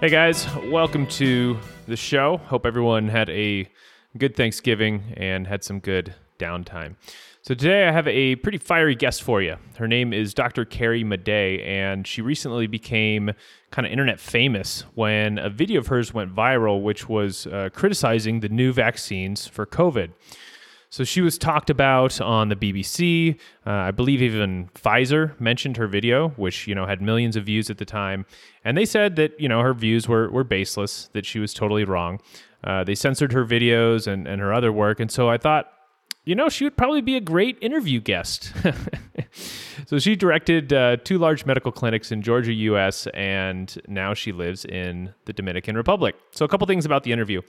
Hey guys, welcome to the show. Hope everyone had a good Thanksgiving and had some good downtime. So, today I have a pretty fiery guest for you. Her name is Dr. Carrie Madej, and she recently became kind of internet famous when a video of hers went viral, which was uh, criticizing the new vaccines for COVID. So she was talked about on the BBC. Uh, I believe even Pfizer mentioned her video, which you know had millions of views at the time, and they said that you know her views were were baseless, that she was totally wrong. Uh, they censored her videos and and her other work, and so I thought. You know, she would probably be a great interview guest. so, she directed uh, two large medical clinics in Georgia, US, and now she lives in the Dominican Republic. So, a couple things about the interview.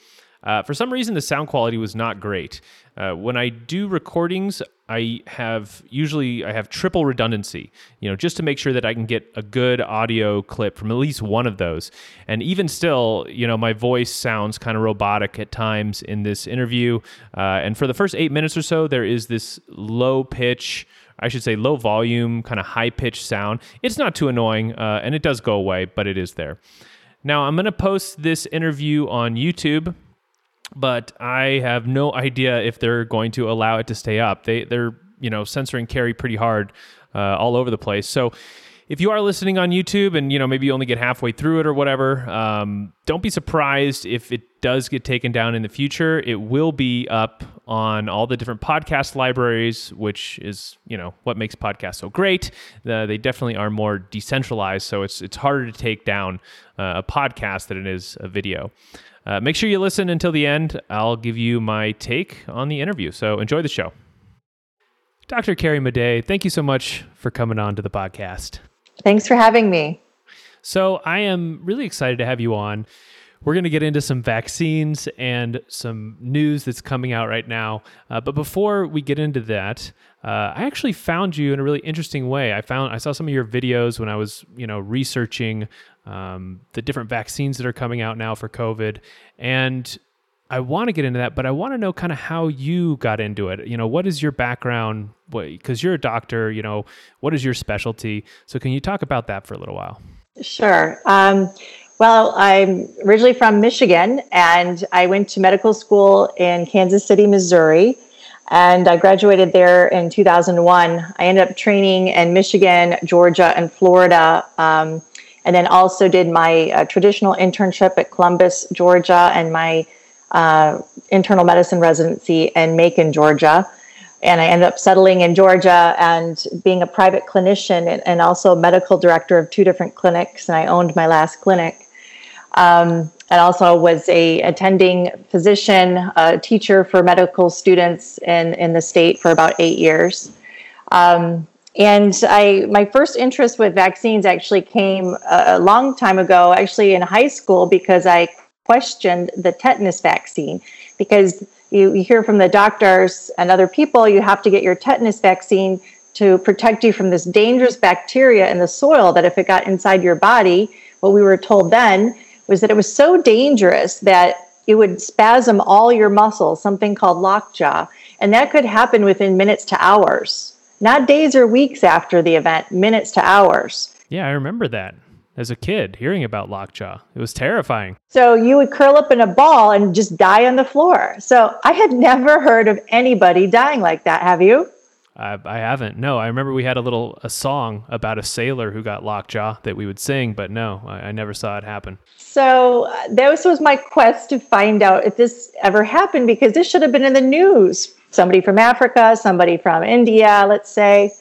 Uh, for some reason, the sound quality was not great. Uh, when I do recordings, I have usually I have triple redundancy, you know, just to make sure that I can get a good audio clip from at least one of those. And even still, you know, my voice sounds kind of robotic at times in this interview. Uh, and for the first eight minutes or so, there is this low pitch. I should say low volume, kind of high pitched sound. It's not too annoying, uh, and it does go away, but it is there. Now, I'm going to post this interview on YouTube but I have no idea if they're going to allow it to stay up. They they're you know censoring Carrie pretty hard uh, all over the place. So if you are listening on YouTube and you know maybe you only get halfway through it or whatever, um, don't be surprised if it does get taken down in the future. It will be up on all the different podcast libraries, which is you know what makes podcasts so great. Uh, they definitely are more decentralized, so it's it's harder to take down uh, a podcast than it is a video. Uh, make sure you listen until the end. I'll give you my take on the interview. So enjoy the show. Dr. Carrie Madej, thank you so much for coming on to the podcast. Thanks for having me. So I am really excited to have you on. We're going to get into some vaccines and some news that's coming out right now. Uh, but before we get into that, uh, I actually found you in a really interesting way. I found I saw some of your videos when I was, you know, researching um, the different vaccines that are coming out now for COVID. And I want to get into that, but I want to know kind of how you got into it. You know, what is your background? Because you're a doctor, you know, what is your specialty? So, can you talk about that for a little while? Sure. Um, well, I'm originally from Michigan and I went to medical school in Kansas City, Missouri. And I graduated there in 2001. I ended up training in Michigan, Georgia, and Florida. Um, and then also did my uh, traditional internship at Columbus, Georgia, and my uh, internal medicine residency in Macon, Georgia. And I ended up settling in Georgia and being a private clinician and, and also medical director of two different clinics. And I owned my last clinic. Um, and also was a attending physician, a teacher for medical students in, in the state for about eight years. Um, and I, my first interest with vaccines actually came a, long time ago, actually in high school, because I questioned the tetanus vaccine. Because you, you hear from the doctors and other people, you have to get your tetanus vaccine to protect you from this dangerous bacteria in the soil that if it got inside your body, what we were told then was that it was so dangerous that it would spasm all your muscles, something called lockjaw. And that could happen within minutes to hours not days or weeks after the event, minutes to hours. Yeah, I remember that as a kid hearing about lockjaw. It was terrifying. So you would curl up in a ball and just die on the floor. So I had never heard of anybody dying like that. Have you? I, I haven't. No, I remember we had a little a song about a sailor who got lockjaw that we would sing, but no, I, I never saw it happen. So uh, this was my quest to find out if this ever happened because this should have been in the news somebody from Africa, somebody from India, let's say,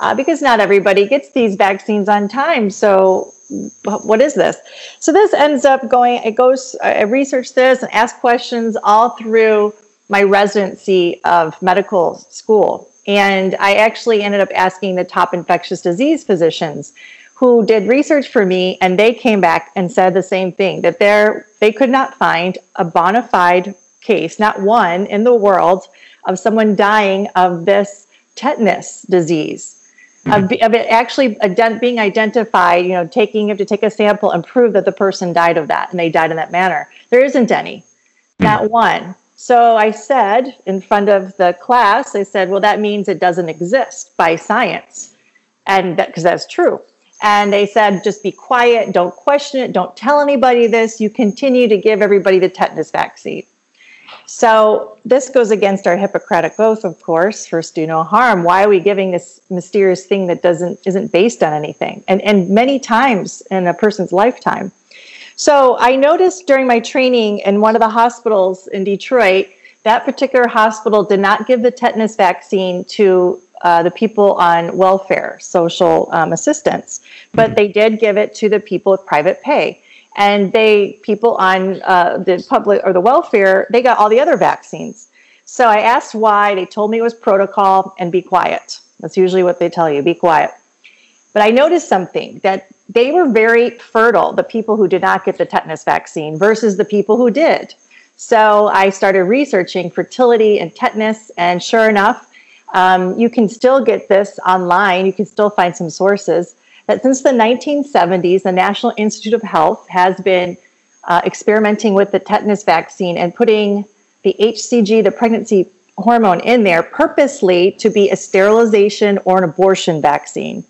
uh, because not everybody gets these vaccines on time. So, what is this? So, this ends up going, it goes, I researched this and asked questions all through my residency of medical school. And I actually ended up asking the top infectious disease physicians who did research for me and they came back and said the same thing that they they could not find a bona fide case not one in the world of someone dying of this tetanus disease, mm-hmm. of, of, it actually ident- being identified, you know, taking, you have to take a sample and prove that the person died of that and they died in that manner. There isn't any, mm-hmm. not one. So I said in front of the class, I said, well, that means it doesn't exist by science. And because that, that's true. And they said, just be quiet, don't question it, don't tell anybody this. You continue to give everybody the tetanus vaccine. So this goes against our Hippocratic oath, of course. First, do no harm. Why are we giving this mysterious thing that doesn't isn't based on anything? And and many times in a person's lifetime. So I noticed during my training in one of the hospitals in Detroit, that particular hospital did not give the tetanus vaccine to uh, the people on welfare, social um, assistance, but they did give it to the people with private pay. And they people on uh, the public or the welfare they got all the other vaccines. So i asked why. They told me it was protocol and be quiet. That's usually what they tell you be quiet. But i noticed something that they were very fertile the people who did not get the tetanus vaccine versus the people who did so i started researching fertility and tetanus and sure enough um, you can still get this online you can still find some sources that since the 1970s, the National Institute of Health has been uh, experimenting with the tetanus vaccine and putting the HCG, the pregnancy hormone, in there purposely to be a sterilization or an abortion vaccine.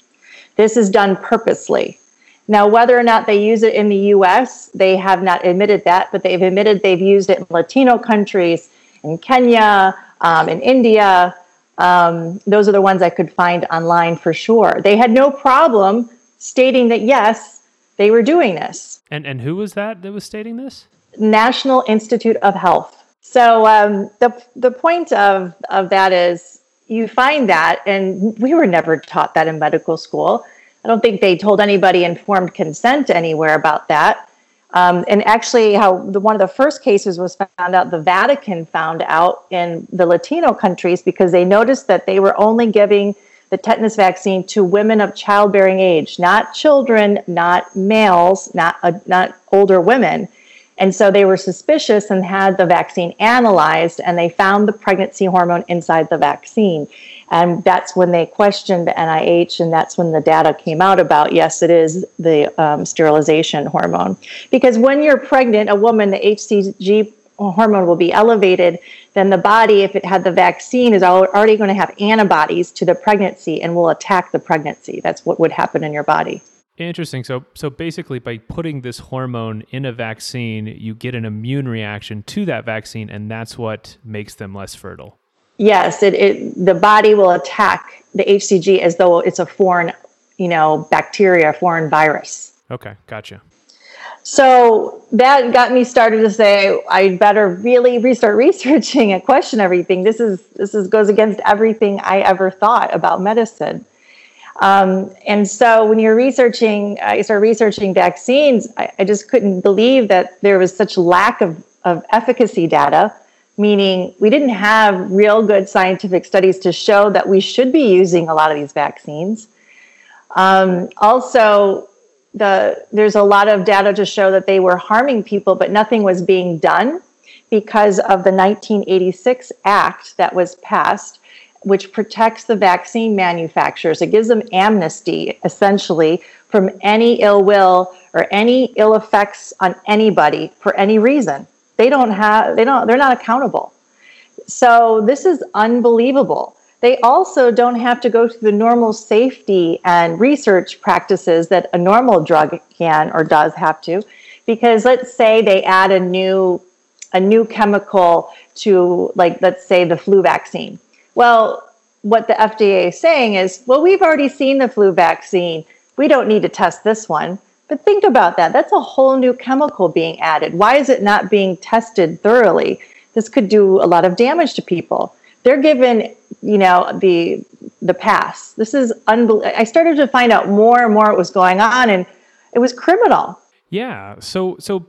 This is done purposely. Now, whether or not they use it in the US, they have not admitted that, but they've admitted they've used it in Latino countries, in Kenya, um, in India, um, those are the ones I could find online for sure. They had no problem stating that yes, they were doing this. And and who was that that was stating this? National Institute of Health. So um, the the point of of that is you find that, and we were never taught that in medical school. I don't think they told anybody informed consent anywhere about that. Um, and actually, how the, one of the first cases was found out, the Vatican found out in the Latino countries because they noticed that they were only giving the tetanus vaccine to women of childbearing age, not children, not males, not uh, not older women. And so they were suspicious and had the vaccine analyzed, and they found the pregnancy hormone inside the vaccine. And that's when they questioned the NIH, and that's when the data came out about yes, it is the um, sterilization hormone. Because when you're pregnant, a woman, the HCG hormone will be elevated, then the body, if it had the vaccine, is already going to have antibodies to the pregnancy and will attack the pregnancy. That's what would happen in your body. Interesting. So, so basically, by putting this hormone in a vaccine, you get an immune reaction to that vaccine, and that's what makes them less fertile. Yes, it, it the body will attack the HCG as though it's a foreign, you know, bacteria, foreign virus. Okay, gotcha. So that got me started to say I better really restart researching and question everything. This is this is goes against everything I ever thought about medicine. Um, and so when you're researching, I started researching vaccines. I, I just couldn't believe that there was such lack of, of efficacy data, meaning we didn't have real good scientific studies to show that we should be using a lot of these vaccines. Um, also, the there's a lot of data to show that they were harming people, but nothing was being done because of the 1986 act that was passed which protects the vaccine manufacturers. It gives them amnesty, essentially, from any ill will or any ill effects on anybody for any reason. They don't have, they don't, they're not accountable. So this is unbelievable. They also don't have to go through the normal safety and research practices that a normal drug can or does have to. Because let's say they add a new a new chemical to like let's say the flu vaccine well, what the FDA is saying is, well, we've already seen the flu vaccine. We don't need to test this one. But think about that. That's a whole new chemical being added. Why is it not being tested thoroughly? This could do a lot of damage to people. They're given, you know, the the pass. This is unbelievable. I started to find out more and more what was going on, and it was criminal. Yeah. So so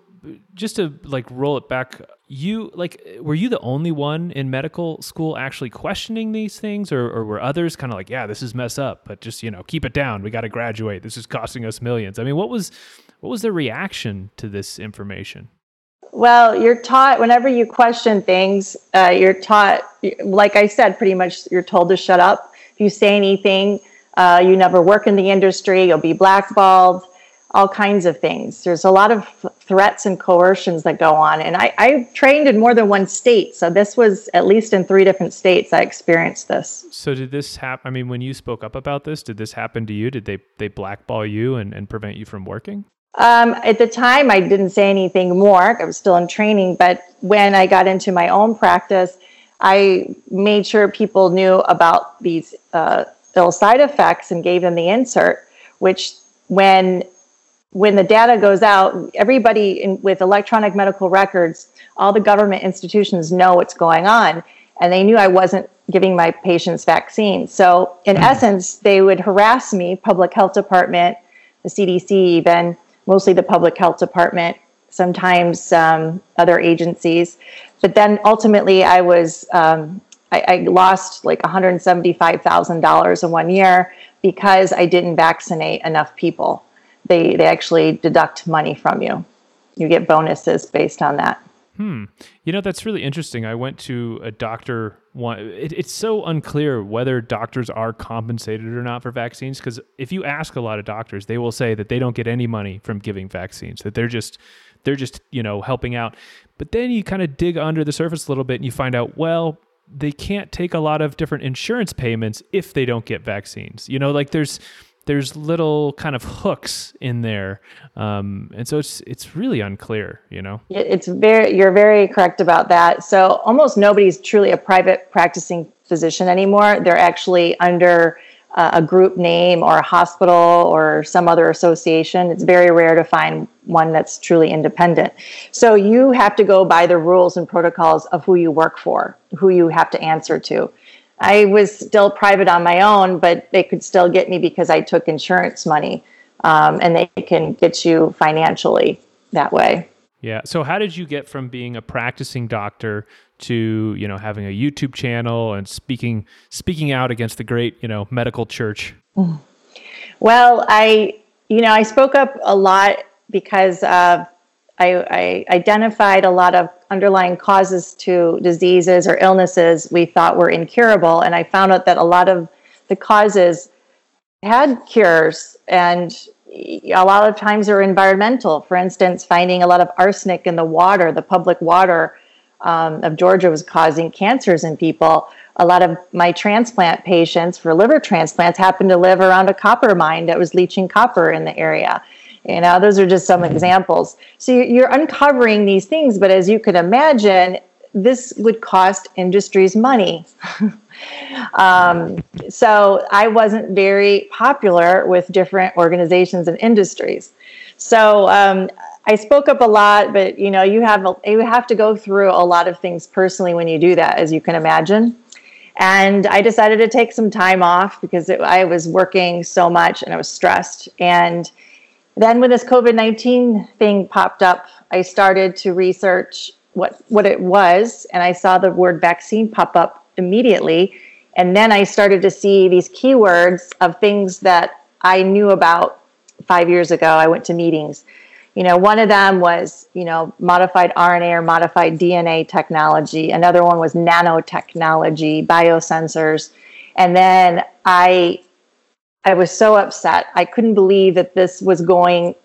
just to like roll it back you like were you the only one in medical school actually questioning these things or, or were others kind of like yeah this is mess up but just you know keep it down. We got to graduate. This is costing us millions. I mean what was what was the reaction to this information? Well you're taught whenever you question things uh, you're taught like i said pretty much you're told to shut up. If you say anything uh, you never work in the industry you'll be blackballed all kinds of things there's a lot of threats and coercions that go on. And I, I trained in more than one state. So this was at least in three different states I experienced this. So did this happen? I mean, when you spoke up about this, did this happen to you? Did they, they blackball you and, and prevent you from working? Um, at the time, I didn't say anything more. I was still in training. But when I got into my own practice, I made sure people knew about these uh, ill side effects and gave them the insert, which when when the data goes out, everybody in, with electronic medical records, all the government institutions know what's going on. And they knew I wasn't giving my patients vaccines. So, in mm-hmm. essence, they would harass me, public health department, the CDC, even mostly the public health department, sometimes um, other agencies. But then ultimately, I was um, I, I, lost like $175,000 in one year because I didn't vaccinate enough people. They they actually deduct money from you. You get bonuses based on that. Hmm. You know, that's really interesting. I went to a doctor one it, it's so unclear whether doctors are compensated or not for vaccines because if you ask a lot of doctors, they will say that they don't get any money from giving vaccines, that they're just they're just, you know, helping out. But then you kind of dig under the surface a little bit and you find out, well, they can't take a lot of different insurance payments if they don't get vaccines. You know, like there's there's little kind of hooks in there, um, and so it's it's really unclear. You know, it's very you're very correct about that. So almost nobody's truly a private practicing physician anymore. They're actually under uh, a group name or a hospital or some other association. It's very rare to find one that's truly independent. So you have to go by the rules and protocols of who you work for, who you have to answer to. I was still private on my own, but they could still get me because I took insurance money, um, and they can get you financially that way. Yeah. So how did you get from being a practicing doctor to you know having a YouTube channel and speaking speaking out against the great you know medical church? Well, I you know I spoke up a lot because uh, I, I identified a lot of underlying causes to diseases or illnesses we thought were incurable. And I found out that a lot of the causes had cures and a lot of times they're environmental. For instance, finding a lot of arsenic in the water, the public water um, of Georgia was causing cancers in people. A lot of my transplant patients for liver transplants happened to live around a copper mine that was leaching copper in the area. You know, those are just some examples. So you're uncovering these things, but as you can imagine, this would cost industries money. um, so I wasn't very popular with different organizations and industries. So um, I spoke up a lot, but you know, you have a, you have to go through a lot of things personally when you do that, as you can imagine. And I decided to take some time off because it, I was working so much and I was stressed. And then when this COVID 19 thing popped up, I started to research what, what it was, and I saw the word vaccine pop up immediately. And then I started to see these keywords of things that I knew about five years ago. I went to meetings. You know, one of them was, you know, modified RNA or modified DNA technology. Another one was nanotechnology, biosensors. And then I I was so upset. I couldn't believe that this was going,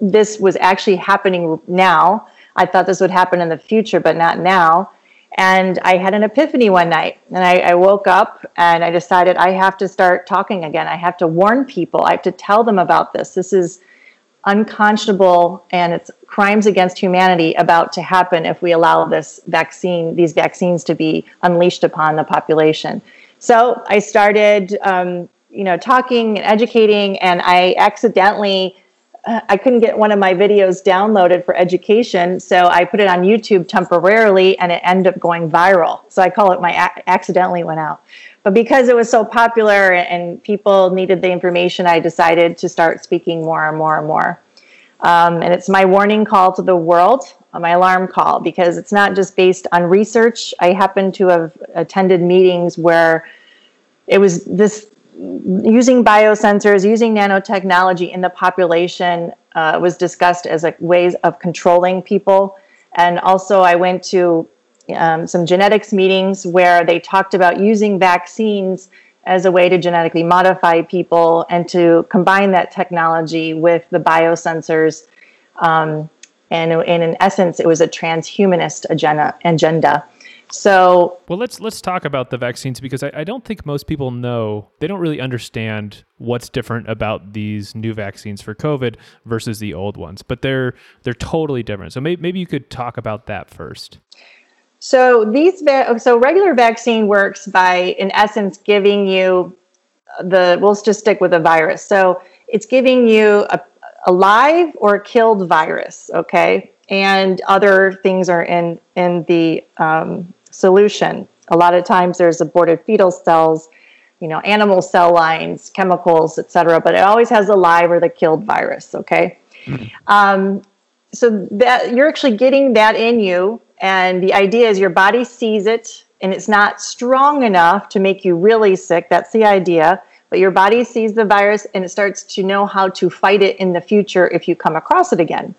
this was actually happening now. I thought this would happen in the future, but not now. And I had an epiphany one night and I, I, woke up and I decided I have to start talking again. I have to warn people. I have to tell them about this. This is unconscionable and it's crimes against humanity about to happen if we allow this vaccine, these vaccines to be unleashed upon the population. So I started um, you know talking and educating and i accidentally uh, i couldn't get one of my videos downloaded for education so i put it on youtube temporarily and it ended up going viral. So i call it my accidentally went out. But because it was so popular and people needed the information i decided to start speaking more and more and more. Um, and it's my warning call to the world uh, my alarm call because it's not just based on research. I happen to have attended meetings where it was this using biosensors, using nanotechnology in the population uh, was discussed as a ways of controlling people. And also, I went to um, some genetics meetings where they talked about using vaccines as a way to genetically modify people and to combine that technology with the biosensors um, And, and in essence, it was a transhumanist agenda. agenda. So, well, let's let's talk about the vaccines because I, I don't think most people know they don't really understand what's different about these new vaccines for COVID versus the old ones, but they're they're totally different. So maybe maybe you could talk about that first. So these va- so regular vaccine works by in essence giving you the we'll just stick with a virus. So it's giving you a, a live or killed virus, okay, and other things are in in the um, solution. A lot of times there's aborted fetal cells, you know, animal cell lines, chemicals, etc. But it always has the live or the killed virus. Okay, mm-hmm. um, so that you're actually getting that in you, and the idea is your body sees it, and it's not strong enough to make you really sick. That's the idea. But your body sees the virus and it starts to know how to fight it in the future if you come across it again.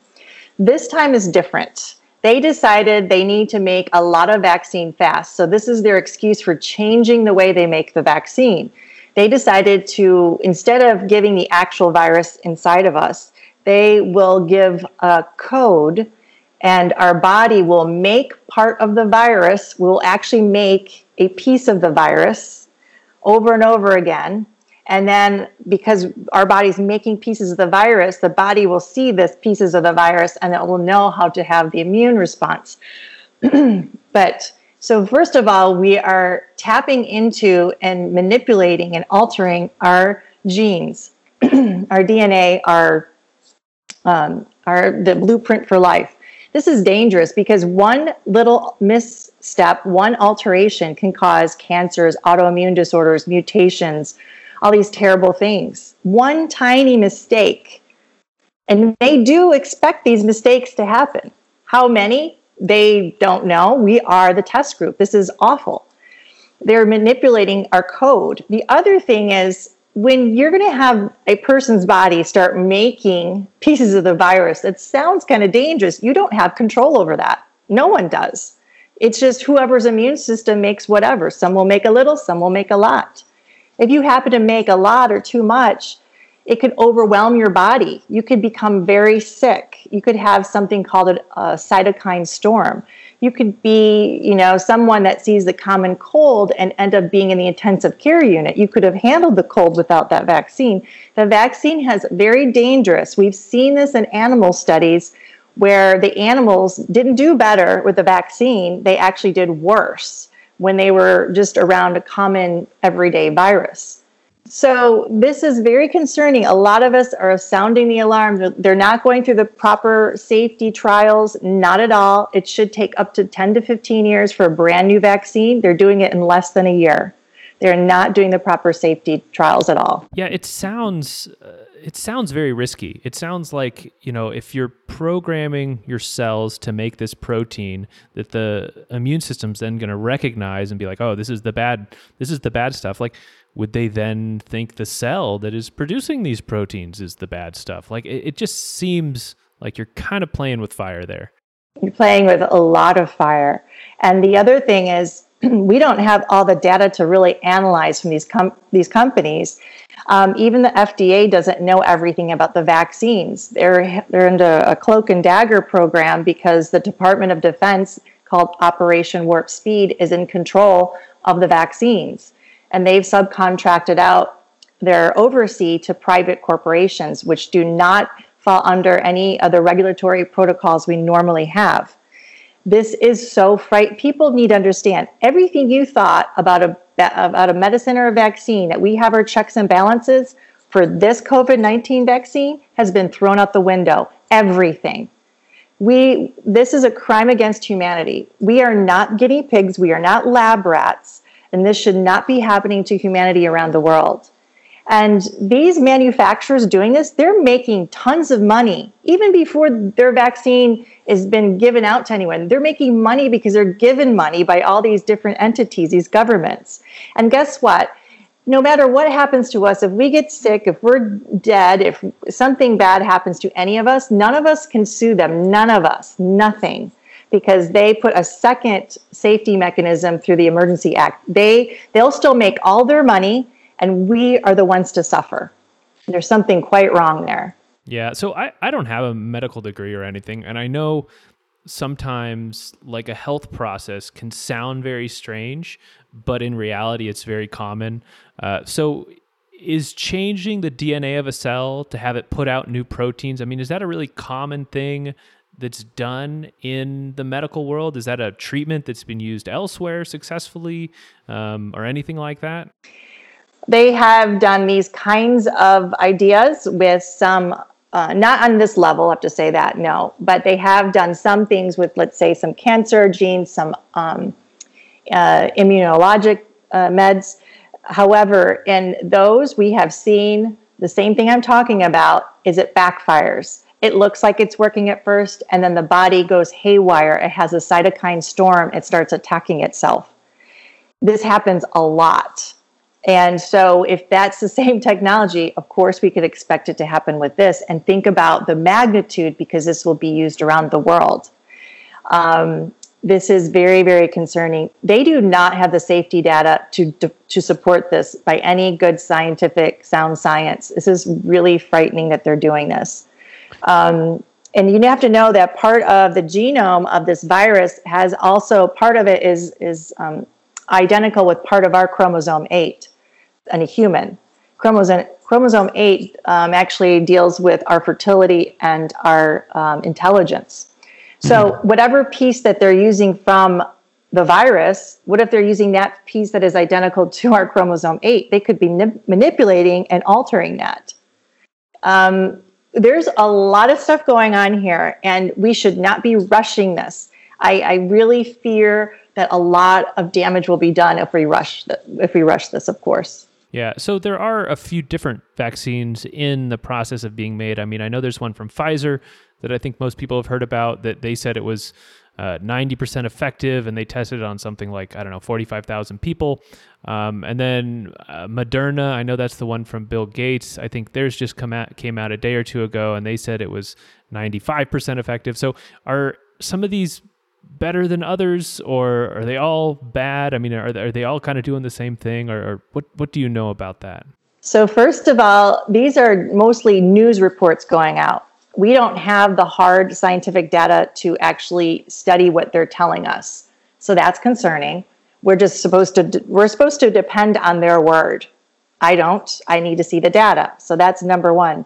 This time is different they decided they need to make a lot of vaccine fast. So this is their excuse for changing the way they make the vaccine. They decided to, instead of giving the actual virus inside of us, they will give a code and our body will make part of the virus, will actually make a piece of the virus over and over again and then because our body's making pieces of the virus, the body will see this pieces of the virus and it will know how to have the immune response. but so first of all, we are tapping into and manipulating and altering our genes, our DNA, our um, our the blueprint for life. This is dangerous because one little misstep, one alteration can cause cancers, autoimmune disorders, mutations, all these terrible things. One tiny mistake, and they do expect these mistakes to happen. How many? They don't know. We are the test group. This is awful. They're manipulating our code. The other thing is when you're going to have a person's body start making pieces of the virus, it sounds kind of dangerous. You don't have control over that. No one does. It's just whoever's immune system makes whatever. Some will make a little, some will make a lot. If you happen to make a lot or too much, it could overwhelm your body. You could become very sick. You could have something called a, a, cytokine storm. You could be, you know, someone that sees the common cold and end up being in the intensive care unit. You could have handled the cold without that vaccine. The vaccine has very dangerous. We've seen this in animal studies where the animals didn't do better with the vaccine, they actually did worse when they were just around a common everyday virus. So, this is very concerning. A lot of us are sounding the alarm. They're not going through the proper safety trials, not at all. It should take up to 10 to 15 years for a brand new vaccine. They're doing it in less than a year. They're not doing the proper safety trials at all. Yeah, it sounds. Uh it sounds very risky. It sounds like, you know, if you're programming your cells to make this protein that the immune system's then going to recognize and be like, "Oh, this is the bad this is the bad stuff." Like would they then think the cell that is producing these proteins is the bad stuff? Like it, it just seems like you're kind of playing with fire there. You're playing with a lot of fire. And the other thing is we don't have all the data to really analyze from these com- these companies. Um, even the FDA doesn't know everything about the vaccines. They're they're into a cloak and dagger program because the Department of Defense, called Operation Warp Speed, is in control of the vaccines, and they've subcontracted out their oversee to private corporations, which do not fall under any of the regulatory protocols we normally have. This is so fright. People need to understand everything you thought about a about a medicine or a vaccine that we have our checks and balances for this COVID 19 vaccine has been thrown out the window. Everything. We, this is a crime against humanity. We are not guinea pigs. We are not lab rats. And this should not be happening to humanity around the world. And these manufacturers doing this, they're making tons of money even before their vaccine has been given out to anyone. They're making money because they're given money by all these different entities, these governments. And guess what? No matter what happens to us, if we get sick, if we're dead, if something bad happens to any of us, none of us can sue them. None of us, nothing because they put a second safety mechanism through the emergency act they they'll still make all their money and we are the ones to suffer. There's something quite wrong there. Yeah. So I, I don't have a medical degree or anything. And I know sometimes like a health process can sound very strange, but in reality, it's very common. Uh, so is changing the DNA of a cell to have it put out new proteins? I mean, is that a really common thing that's done in the medical world? Is that a treatment that's been used elsewhere successfully um, or anything like that? They have done these kinds of ideas with some, uh, not on this level, I have to say that, no, but they have done some things with, let's say, some cancer genes, some um, uh, immunologic uh, meds. However, in those, we have seen the same thing I'm talking about is it backfires it looks like it's working at first, and then the body goes haywire. It has a cytokine storm, it starts attacking itself. This happens a lot. And so, if that's the same technology, of course, we could expect it to happen with this. And think about the magnitude because this will be used around the world. Um, this is very, very concerning. They do not have the safety data to, to, to support this by any good scientific, sound science. This is really frightening that they're doing this. Um, and you have to know that part of the genome of this virus has also part of it is is um, identical with part of our chromosome eight in a human. Chromosome chromosome eight um, actually deals with our fertility and our um, intelligence. So mm-hmm. whatever piece that they're using from the virus, what if they're using that piece that is identical to our chromosome eight? They could be nip- manipulating and altering that. Um, there's a lot of stuff going on here, and we should not be rushing this. I, I really fear that a lot of damage will be done if we rush th- if we rush this. Of course. Yeah, so there are a few different vaccines in the process of being made. I mean, I know there's one from Pfizer that I think most people have heard about that they said it was uh, 90% effective and they tested it on something like i don't know 45000 people. Um, and then uh, moderna i know that's the one from bill gates. I think theirs just come out came out a day or two ago and they said it was 95% effective. So are some of these better than others or are they all bad i mean are are they all kind of doing the same thing or, or what, what do you know about that so first of all these are mostly news reports going out we don't have the hard scientific data to actually study what they're telling us. So that's concerning. We're just supposed to we're supposed to depend on their word. I don't. I need to see the data. So that's number 1.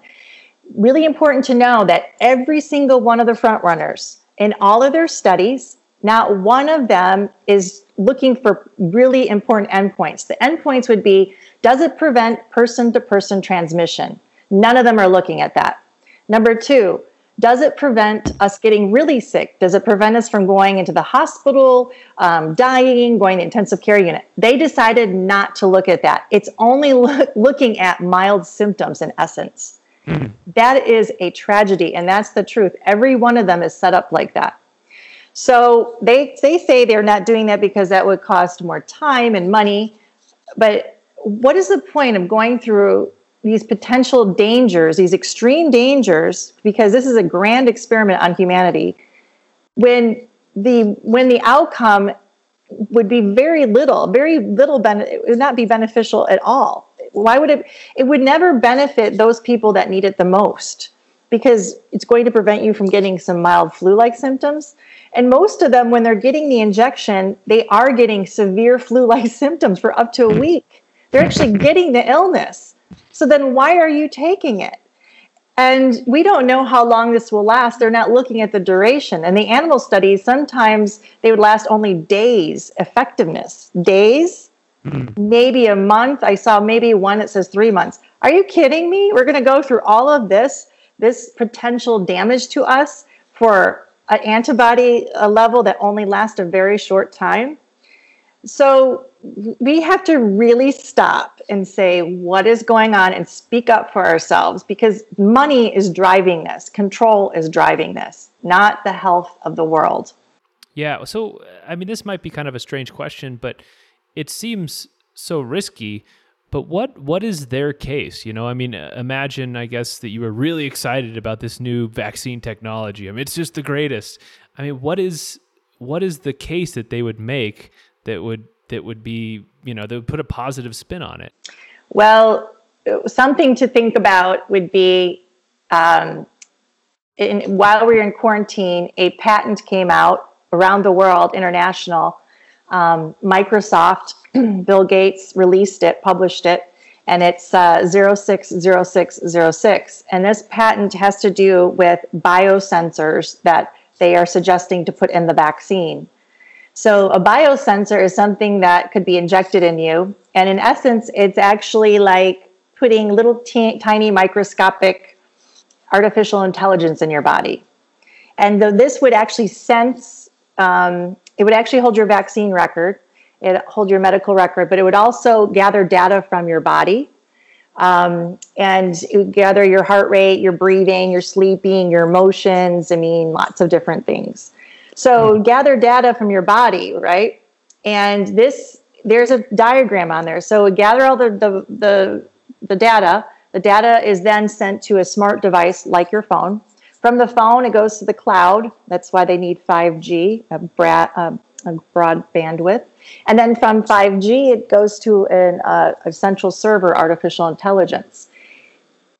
Really important to know that every single one of the front runners in all of their studies, not one of them is looking for really important endpoints. The endpoints would be does it prevent person to person transmission? None of them are looking at that. Number two, does it prevent us getting really sick? Does it prevent us from going into the hospital, um, dying, going to intensive care unit? They decided not to look at that. It's only look, looking at mild symptoms in essence. Mm. That is a tragedy, and that's the truth. Every one of them is set up like that. So they they say they're not doing that because that would cost more time and money. But what is the point of going through these potential dangers, these extreme dangers, because this is a grand experiment on humanity, when the when the outcome would be very little, very little benefit, it would not be beneficial at all. Why would it? It would never benefit those people that need it the most because it's going to prevent you from getting some mild flu-like symptoms. And most of them, when they're getting the injection, they are getting severe flu-like symptoms for up to a week. They're actually getting the illness. So then why are you taking it? And we don't know how long this will last. They're not looking at the duration. And the animal studies, sometimes they would last only days effectiveness. Days, mm. maybe a month. I saw maybe one that says three months. Are you kidding me? We're going to go through all of this, this potential damage to us for an antibody a level that only lasts a very short time. So we have to really stop and say what is going on and speak up for ourselves because money is driving this, control is driving this, not the health of the world. Yeah. So, I mean, this might be kind of a strange question, but it seems so risky. But what what is their case? You know, I mean, imagine, I guess, that you were really excited about this new vaccine technology. I mean, it's just the greatest. I mean, what is what is the case that they would make that would that would be, you know, that would put a positive spin on it? Well, something to think about would be um, in, while we were in quarantine, a patent came out around the world, international. Um, Microsoft, Bill Gates released it, published it, and it's uh, 060606. And this patent has to do with biosensors that they are suggesting to put in the vaccine. So, a biosensor is something that could be injected in you. And in essence, it's actually like putting little t- tiny microscopic artificial intelligence in your body. And the, this would actually sense, um, it would actually hold your vaccine record, it hold your medical record, but it would also gather data from your body. Um, and it would gather your heart rate, your breathing, your sleeping, your emotions. I mean, lots of different things. So mm-hmm. gather data from your body, right? And this, there's a diagram on there. So gather all the, the, the, the data the data is then sent to a smart device like your phone. From the phone, it goes to the cloud. That's why they need 5G, a, bra- a, a broad bandwidth. And then from 5G, it goes to an, uh, a central server, artificial intelligence.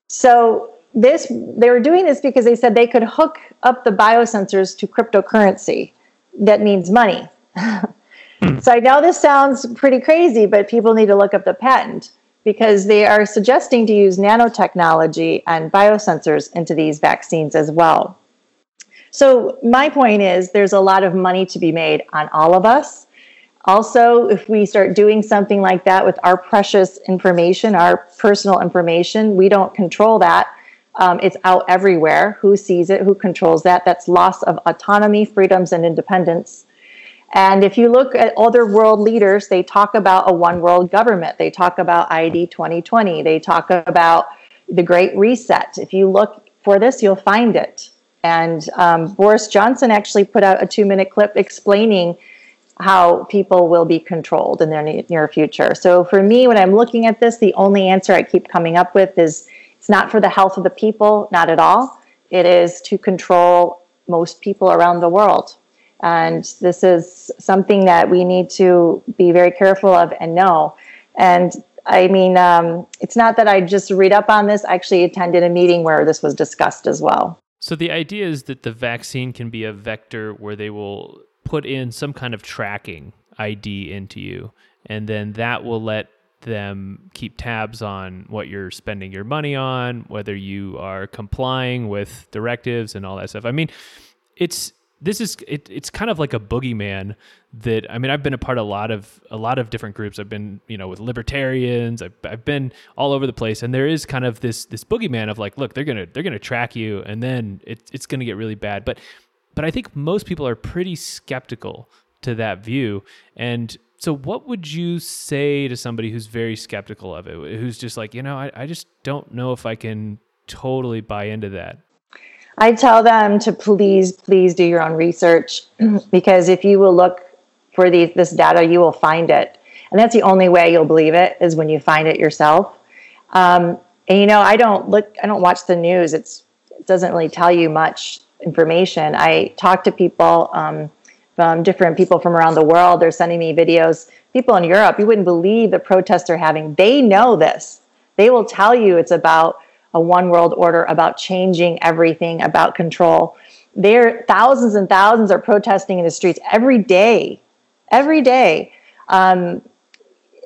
So this they were doing this because they said they could hook up the biosensors to cryptocurrency. That means money. so I know this sounds pretty crazy, but people need to look up the patent because they are suggesting to use nanotechnology and biosensors into these vaccines as well. So, my point is there's a lot of money to be made on all of us. Also, if we start doing something like that with our precious information, our personal information, we don't control that. Um, it's out everywhere. Who sees it? Who controls that? That's loss of autonomy, freedoms, and independence. And if you look at other world leaders, they talk about a one world government. They talk about ID 2020. They talk about the Great Reset. If you look for this, you'll find it. And um, Boris Johnson actually put out a two minute clip explaining how people will be controlled in their near future. So for me, when I'm looking at this, the only answer I keep coming up with is it's not for the health of the people, not at all. It is to control most people around the world. And this is something that we need to be very careful of and know. And I mean, um, it's not that I just read up on this. I actually attended a meeting where this was discussed as well. So the idea is that the vaccine can be a vector where they will put in some kind of tracking ID into you, and then that will let them keep tabs on what you're spending your money on, whether you are complying with directives and all that stuff. I mean, it's this is it, it's kind of like a boogeyman that I mean I've been a part of a lot of a lot of different groups. I've been you know with libertarians. I've, I've been all over the place, and there is kind of this this boogeyman of like, look, they're gonna they're gonna track you, and then it, it's gonna get really bad. But but I think most people are pretty skeptical to that view. And so, what would you say to somebody who's very skeptical of it, who's just like, you know, I, I just don't know if I can totally buy into that? I tell them to please, please do your own research because if you will look for this data, you will find it. And that's the only way you'll believe it is when you find it yourself. Um, and you know, I don't look, I don't watch the news. It's, it doesn't really tell you much information. I talk to people um, from different people from around the world. They're sending me videos. People in Europe, you wouldn't believe the protests they're having. They know this. They will tell you it's about a one world order about changing everything, about control. There, thousands and thousands are protesting in the streets every day, every day. Um,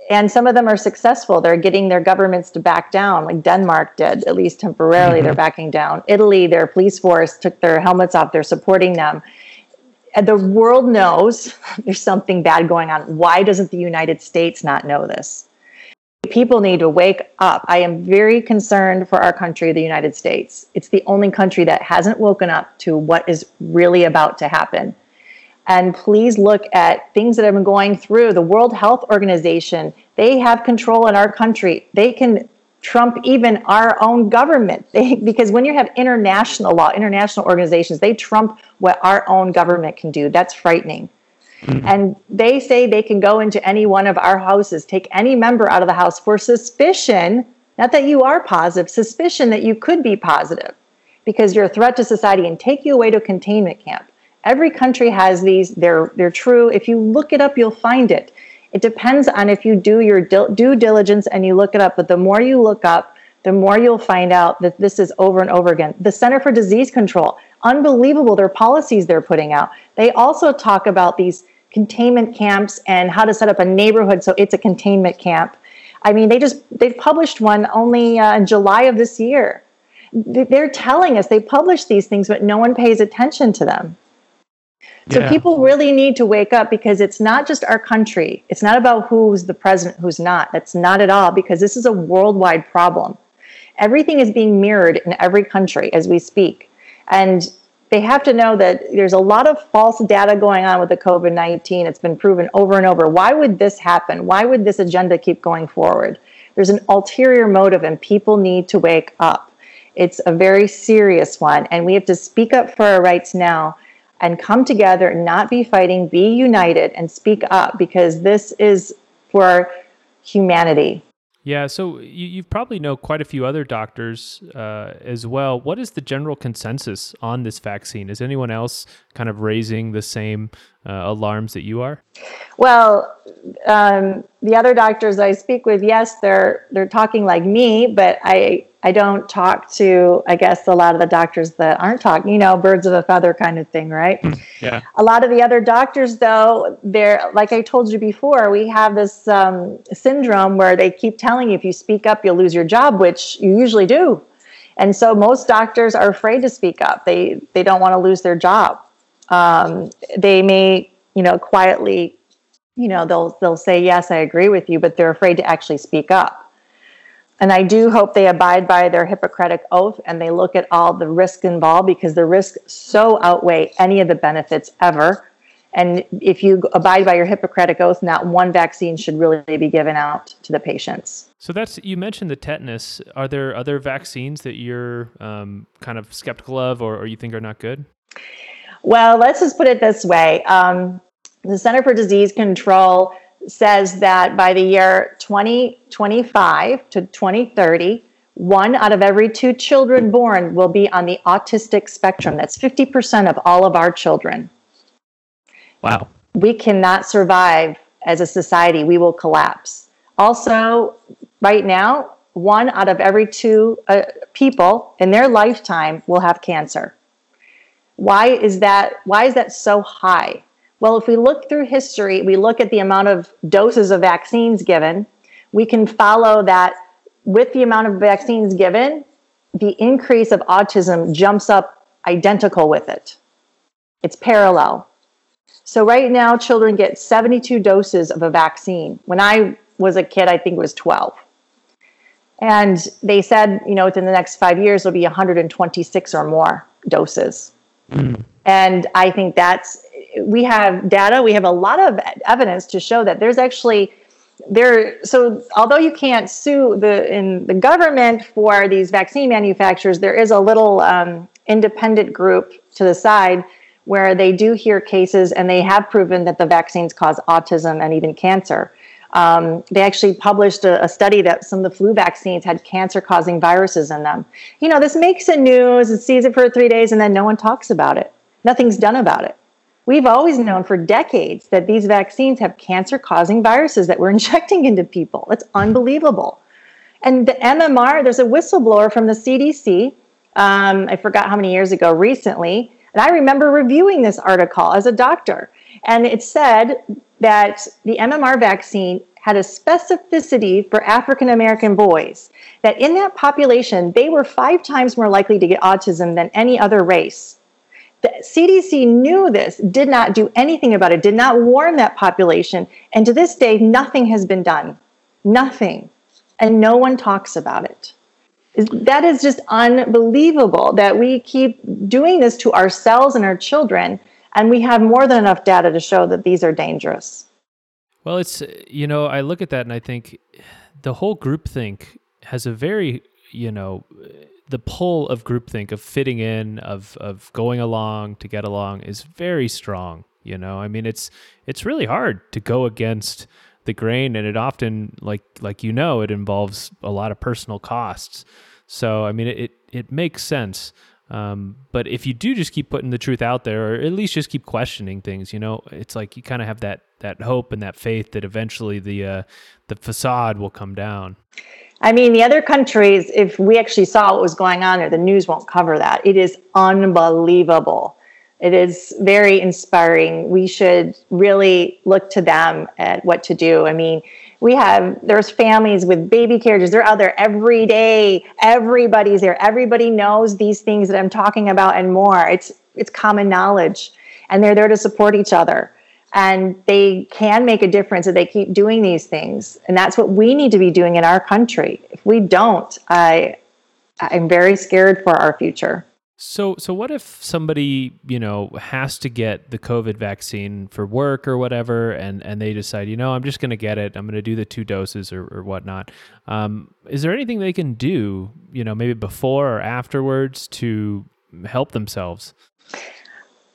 and some of them are successful. They're getting their governments to back down, like Denmark did, at least temporarily. Mm-hmm. They're backing down. Italy, their police force took their helmets off. They're supporting them. And the world knows there's something bad going on. Why doesn't the United States not know this? People need to wake up. I am very concerned for our country, the United States. It's the only country that hasn't woken up to what is really about to happen. And please look at things that have been going through. The World Health Organization, they have control in our country. They can trump even our own government. They, because when you have international law, international organizations, they trump what our own government can do. That's frightening. Mm-hmm. And they say they can go into any one of our houses, take any member out of the house for suspicion, not that you are positive, suspicion that you could be positive because you're a threat to society and take you away to a containment camp. Every country has these, they're, they're true. If you look it up, you'll find it. It depends on if you do your due diligence and you look it up. But the more you look up, the more you'll find out that this is over and over again. The Center for Disease Control, unbelievable their policies they're putting out. They also talk about these containment camps and how to set up a neighborhood so it's a containment camp. I mean, they just they've published one only uh, in July of this year. They're telling us they publish these things, but no one pays attention to them. So yeah. people really need to wake up because it's not just our country. It's not about who's the president, who's not. That's not at all because this is a worldwide problem. Everything is being mirrored in every country as we speak. And they have to know that there's a lot of false data going on with the COVID 19. It's been proven over and over. Why would this happen? Why would this agenda keep going forward? There's an ulterior motive, and people need to wake up. It's a very serious one, and we have to speak up for our rights now and come together, not be fighting, be united, and speak up because this is for humanity. Yeah, so you, you probably know quite a few other doctors uh, as well. What is the general consensus on this vaccine? Is anyone else kind of raising the same uh, alarms that you are? Well, um, the other doctors I speak with, yes, they're they're talking like me, but I I don't talk to, I guess, a lot of the doctors that aren't talking, you know, birds of a feather kind of thing, right? Hmm, yeah. A lot of the other doctors, though, they're, like I told you before, we have this um, syndrome where they keep telling you if you speak up, you'll lose your job, which you usually do. And so most doctors are afraid to speak up. They, they don't want to lose their job. Um, they may, you know, quietly, you know, they'll, they'll say, yes, I agree with you, but they're afraid to actually speak up. And I do hope they abide by their Hippocratic oath and they look at all the risk involved because the risks so outweigh any of the benefits ever. And if you abide by your Hippocratic oath, not one vaccine should really be given out to the patients. So that's you mentioned the tetanus. Are there other vaccines that you're um, kind of skeptical of, or, or, you think are not good? Well, let's just put it this way: um, the Center for Disease Control says that by the year 2025 to 2030, one out of every two children born will be on the autistic spectrum. That's 50% of all of our children. Wow. We cannot survive as a society, we will collapse. Also, right now, one out of every two uh, people in their lifetime will have cancer. Why is that why is that so high? Well, if we look through history, we look at the amount of doses of vaccines given, we can follow that with the amount of vaccines given, the increase of autism jumps up identical with it. It's parallel. So, right now, children get 72 doses of a vaccine. When I was a kid, I think it was 12. And they said, you know, within the next five years, there'll be 126 or more doses. Mm. And I think that's we have data, we have a lot of evidence to show that there's actually there so although you can't sue the in the government for these vaccine manufacturers there is a little um, independent group to the side where they do hear cases and they have proven that the vaccines cause autism and even cancer. Um, they actually published a, a, study that some of the flu vaccines had cancer causing viruses in them. You know this makes it news it sees it for three days and then no one talks about it. Nothing's done about it We've always known for decades that these vaccines have cancer causing viruses that we're injecting into people. It's unbelievable. And the MMR, there's a whistleblower from the CDC, um, I forgot how many years ago recently, and I remember reviewing this article as a doctor. And it said that the MMR vaccine had a specificity for African American boys, that in that population, they were five times more likely to get autism than any other race. The CDC knew this, did not do anything about it, did not warn that population. And to this day, nothing has been done. Nothing. And no one talks about it. That is just unbelievable that we keep doing this to ourselves and our children, and we have more than enough data to show that these are dangerous. Well, it's, you know, I look at that and I think the whole group think has a very, you know, the pull of groupthink, of fitting in, of of going along to get along is very strong. You know, I mean, it's it's really hard to go against the grain, and it often, like like you know, it involves a lot of personal costs. So, I mean, it it makes sense. Um, but if you do just keep putting the truth out there, or at least just keep questioning things, you know, it's like you kind of have that that hope and that faith that eventually the uh, the facade will come down. I mean, the other countries, if we actually saw what was going on there, the news won't cover that. It is unbelievable. It is very inspiring. We should really look to them at what to do. I mean, we have there's families with baby carriages. They're out there every day. Everybody's there. Everybody knows these things that I'm talking about and more. It's it's common knowledge, and they're there to support each other and they can make a difference if they keep doing these things. And that's what we need to be doing in our country. If we don't i i'm very scared for our future. So so what if somebody you know has to get the covid vaccine for work or whatever and and they decide you know i'm just going to get it i'm going to do the two doses or, or whatnot. Um, is there anything they can do you know maybe before or afterwards to help themselves?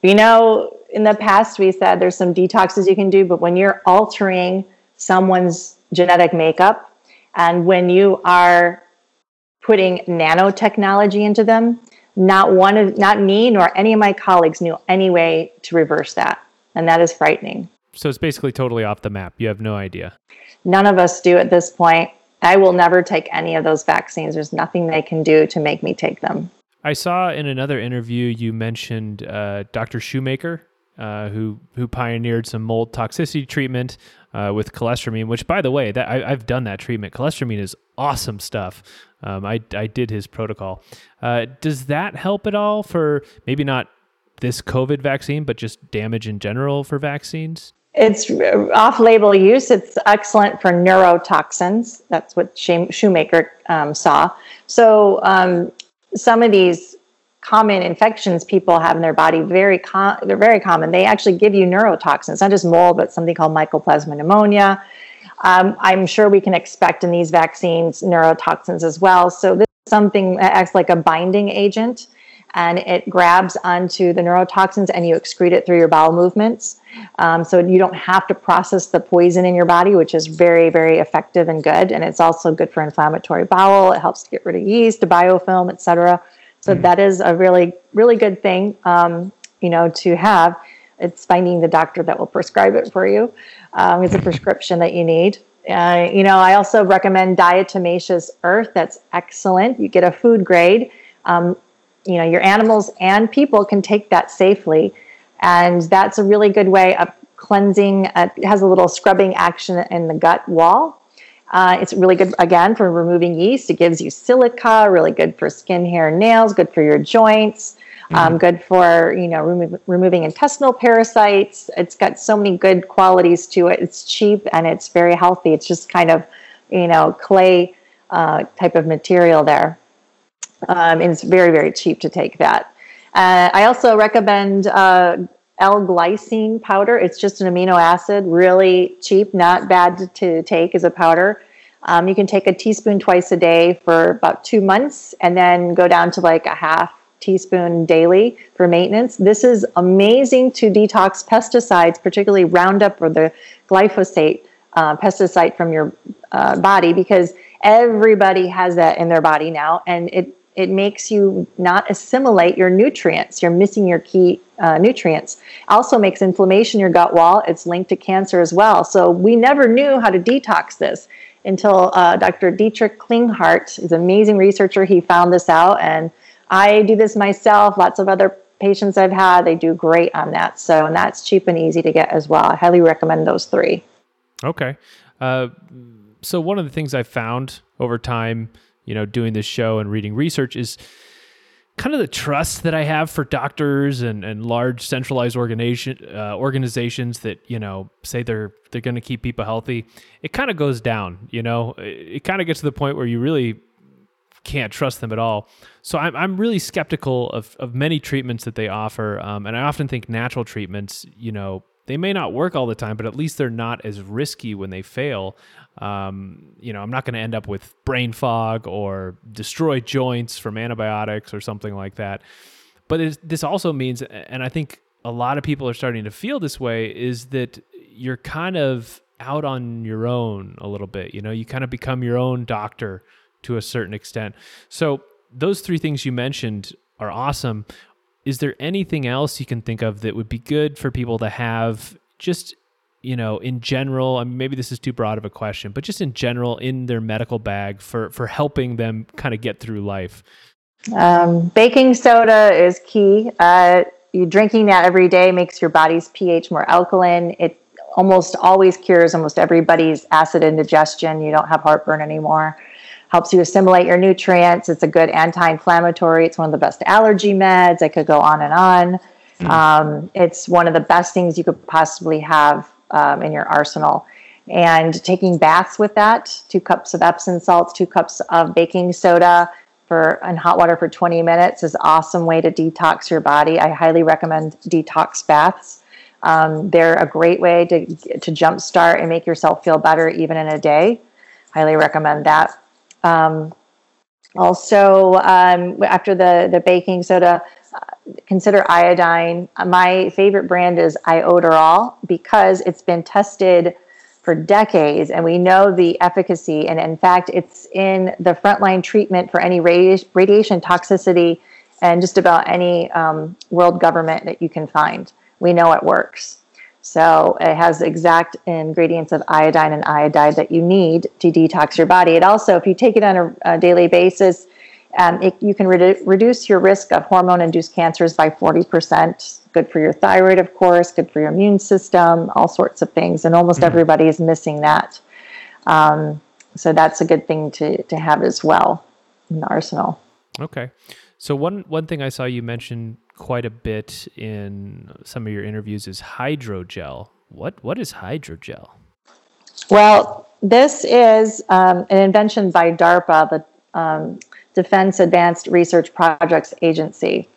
You know in the past we said there's some detoxes you can do but when you're altering someone's genetic makeup and when you are putting nanotechnology into them not one of not me nor any of my colleagues knew any way to reverse that. And that is frightening. So it's basically totally off the map. You have no idea. None of us do at this point. I will never take any of those vaccines. There's nothing they can do to make me take them. I saw in another interview you mentioned uh, Dr. Shoemaker, uh, who who pioneered some mold toxicity treatment uh, with cholestyramine. Which, by the way, that I, have done that treatment. Cholestyramine is awesome stuff. Um, I I did his protocol. Uh, does that help at all for maybe not this COVID vaccine, but just damage in general for vaccines? It's off-label use. It's excellent for neurotoxins. That's what Shoemaker um, saw. So um, some of these common infections people have in their body very com- they're very common. They actually give you neurotoxins not just mold but something called mycoplasma pneumonia. Um, i'm sure we can expect in these vaccines neurotoxins as well. So this is something that acts like a binding agent and it grabs onto the neurotoxins and you excrete it through your bowel movements. Um, so you don't have to process the poison in your body which is very very effective and good. And it's also good for inflammatory bowel. It helps to get rid of yeast biofilm etc so mm-hmm. that is a really, really good thing, um, you know, to have. It's finding the doctor that will prescribe it for you. Um, it's a prescription that you need. Uh, you know, I also recommend diatomaceous earth. That's excellent. You get a food grade. Um, you know, your animals and people can take that safely, and that's a really good way of cleansing. Uh, it has a little scrubbing action in the gut wall, uh, it's really good, again, for removing yeast. It gives you silica, really good for skin, hair, nails, good for your joints. Um, mm-hmm. Um, good for you know remo- removing intestinal parasites. It's got so many good qualities to it. It's cheap and it's very healthy. It's just kind of you know clay uh, type of material there, um, and it's very very cheap to take that. Uh, I also recommend uh, L-glycine powder. It's just an amino acid, really cheap, not bad to take as a powder. Um, you can take a teaspoon twice a day for about two months and then go down to like a half teaspoon daily for maintenance. This is amazing to detox pesticides, particularly Roundup or the glyphosate uh, pesticide from your uh, body, because everybody has that in their body now, and it it makes you not assimilate your nutrients. You're missing your key uh, nutrients. Also makes inflammation your gut wall. It's linked to cancer as well. So we never knew how to detox this until uh, Dr. Dietrich Klinghardt is an amazing researcher. He found this out, and I do this myself. Lots of other patients I've had, they do great on that. So, and that's cheap and easy to get as well. I highly recommend those three. Okay. Uh, so one of the things I found over time you know, doing this show and reading research is kind of the trust that I have for doctors and, and large centralized organization uh, organizations that you know say they're they're going to keep people healthy. It kind of goes down. You know, it, it kind of gets to the point where you really can't trust them at all. So I'm I'm really skeptical of of many treatments that they offer, um, and I often think natural treatments, you know, they may not work all the time, but at least they're not as risky when they fail. Um, you know, I'm not going to end up with brain fog or destroyed joints from antibiotics or something like that. But this also means, and I think a lot of people are starting to feel this way, is that you're kind of out on your own a little bit. You know, you kind of become your own doctor to a certain extent. So those three things you mentioned are awesome is there anything else you can think of that would be good for people to have just you know, in general, I mean, maybe this is too broad of a question, but just in general, in their medical bag for for helping them kind of get through life? Um, baking soda is key. Uh, you drinking that every day makes your body's pH more alkaline. It almost always cures almost everybody's acid indigestion. You don't have heartburn anymore. Helps you assimilate your nutrients. It's a good anti-inflammatory. It's one of the best allergy meds. I could go on and on. Mm. Um, it's one of the best things you could possibly have um, in your arsenal. And taking baths with that, two cups of Epsom salts, two cups of baking soda for in hot water for 20 minutes is an awesome way to detox your body. I highly recommend detox baths. Um, they're a great way to to jumpstart and make yourself feel better even in a day. Highly recommend that. Um, also, um, after the the baking soda, consider iodine. My favorite brand is Iodoral because it's been tested for decades and we know the efficacy. And in fact, it's in the frontline treatment for any radi- radiation toxicity and just about any um, world government that you can find. We know it works. So it has exact ingredients of iodine and iodide that you need to detox your body. It also, if you take it on a, a daily basis, um, it, you can redu- reduce your risk of hormone induced cancers by 40%. Good for your thyroid, of course, good for your immune system, all sorts of things. And almost mm. everybody is missing that. Um, so that's a good thing to, to have as well in the arsenal. Okay. So one one thing I saw you mention quite a bit in some of your interviews is hydrogel. What what is hydrogel? Well, this is um, an invention by DARPA, the um, Defense Advanced Research Projects Agency.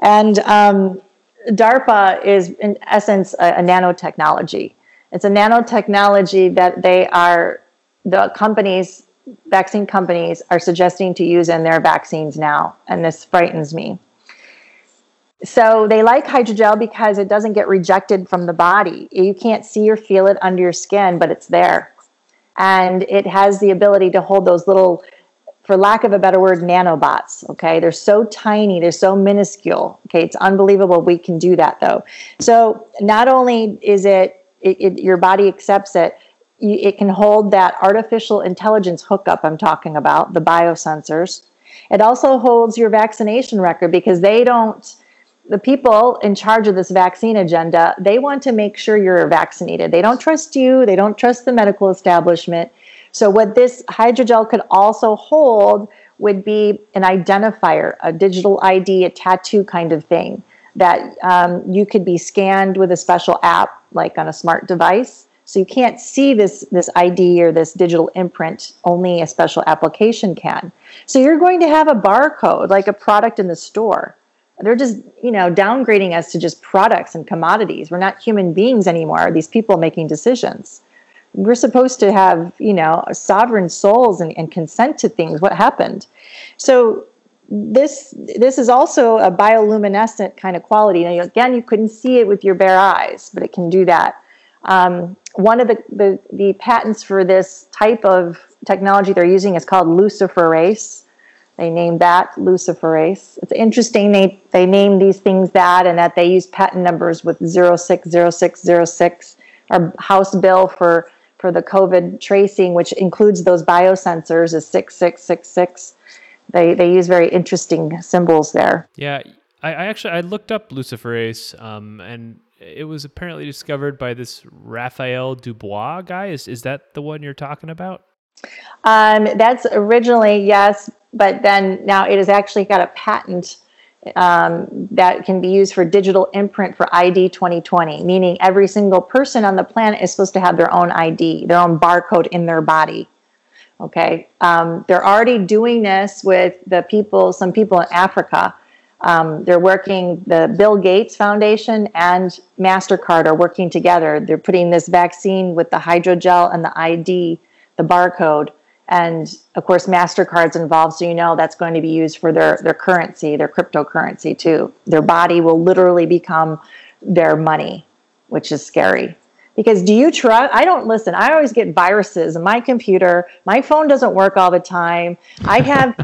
And um, DARPA is, in essence, a, a, nanotechnology. It's a nanotechnology that they are, the companies, vaccine companies, are suggesting to use in their vaccines now. And this frightens me. So they like hydrogel because it doesn't get rejected from the body. You can't see or feel it under your skin, but it's there. And it has the ability to hold those little for lack of a better word, nanobots. Okay. They're so tiny, they're so minuscule. Okay. It's unbelievable we can do that though. So not only is it, it, it your body accepts it, you, it can hold that artificial intelligence hookup I'm talking about, the biosensors. It also holds your vaccination record because they don't, the people in charge of this vaccine agenda, they want to make sure you're vaccinated. They don't trust you, they don't trust the medical establishment so, what this hydrogel could also hold would be an identifier, a digital ID, a tattoo kind of thing that um, you could be scanned with a special app, like on a smart device. So you can't see this this ID or this digital imprint. Only a special application can. So you're going to have a barcode, like a product in the store. They're just, you know, downgrading us to just products and commodities. We're not human beings anymore. These people making decisions we're supposed to have you know sovereign souls and, and consent to things. What happened? So this this is also a bioluminescent kind of quality. Now, again you couldn't see it with your bare eyes but it can do that. Um, one of the, the, the patents for this type of technology they're using is called luciferase. They named that luciferase. It's interesting they, they name these things that and that they use patent numbers with 060606 our house bill for for the COVID tracing, which includes those biosensors, is 6666. They, they use very interesting symbols there. Yeah, I, I actually I looked up luciferase, um, and it was apparently discovered by this Raphael Dubois guy. Is is that the one you're talking about? Um, that's originally yes, but then now it has actually got a patent um, that can be used for digital imprint for ID 2020, meaning every single person on the planet is supposed to have their own ID, their own barcode in their body. Okay, um, they're already doing this with the people, some people in Africa. Um, they're working, the Bill Gates Foundation and MasterCard are working together. They're putting this vaccine with the hydrogel and the ID, the barcode, and of course mastercard's involved so you know that's going to be used for their their currency their cryptocurrency too. Their body will literally become their money which is scary. Because do you trust i don't listen i always get viruses in my computer. My phone doesn't work all the time. I have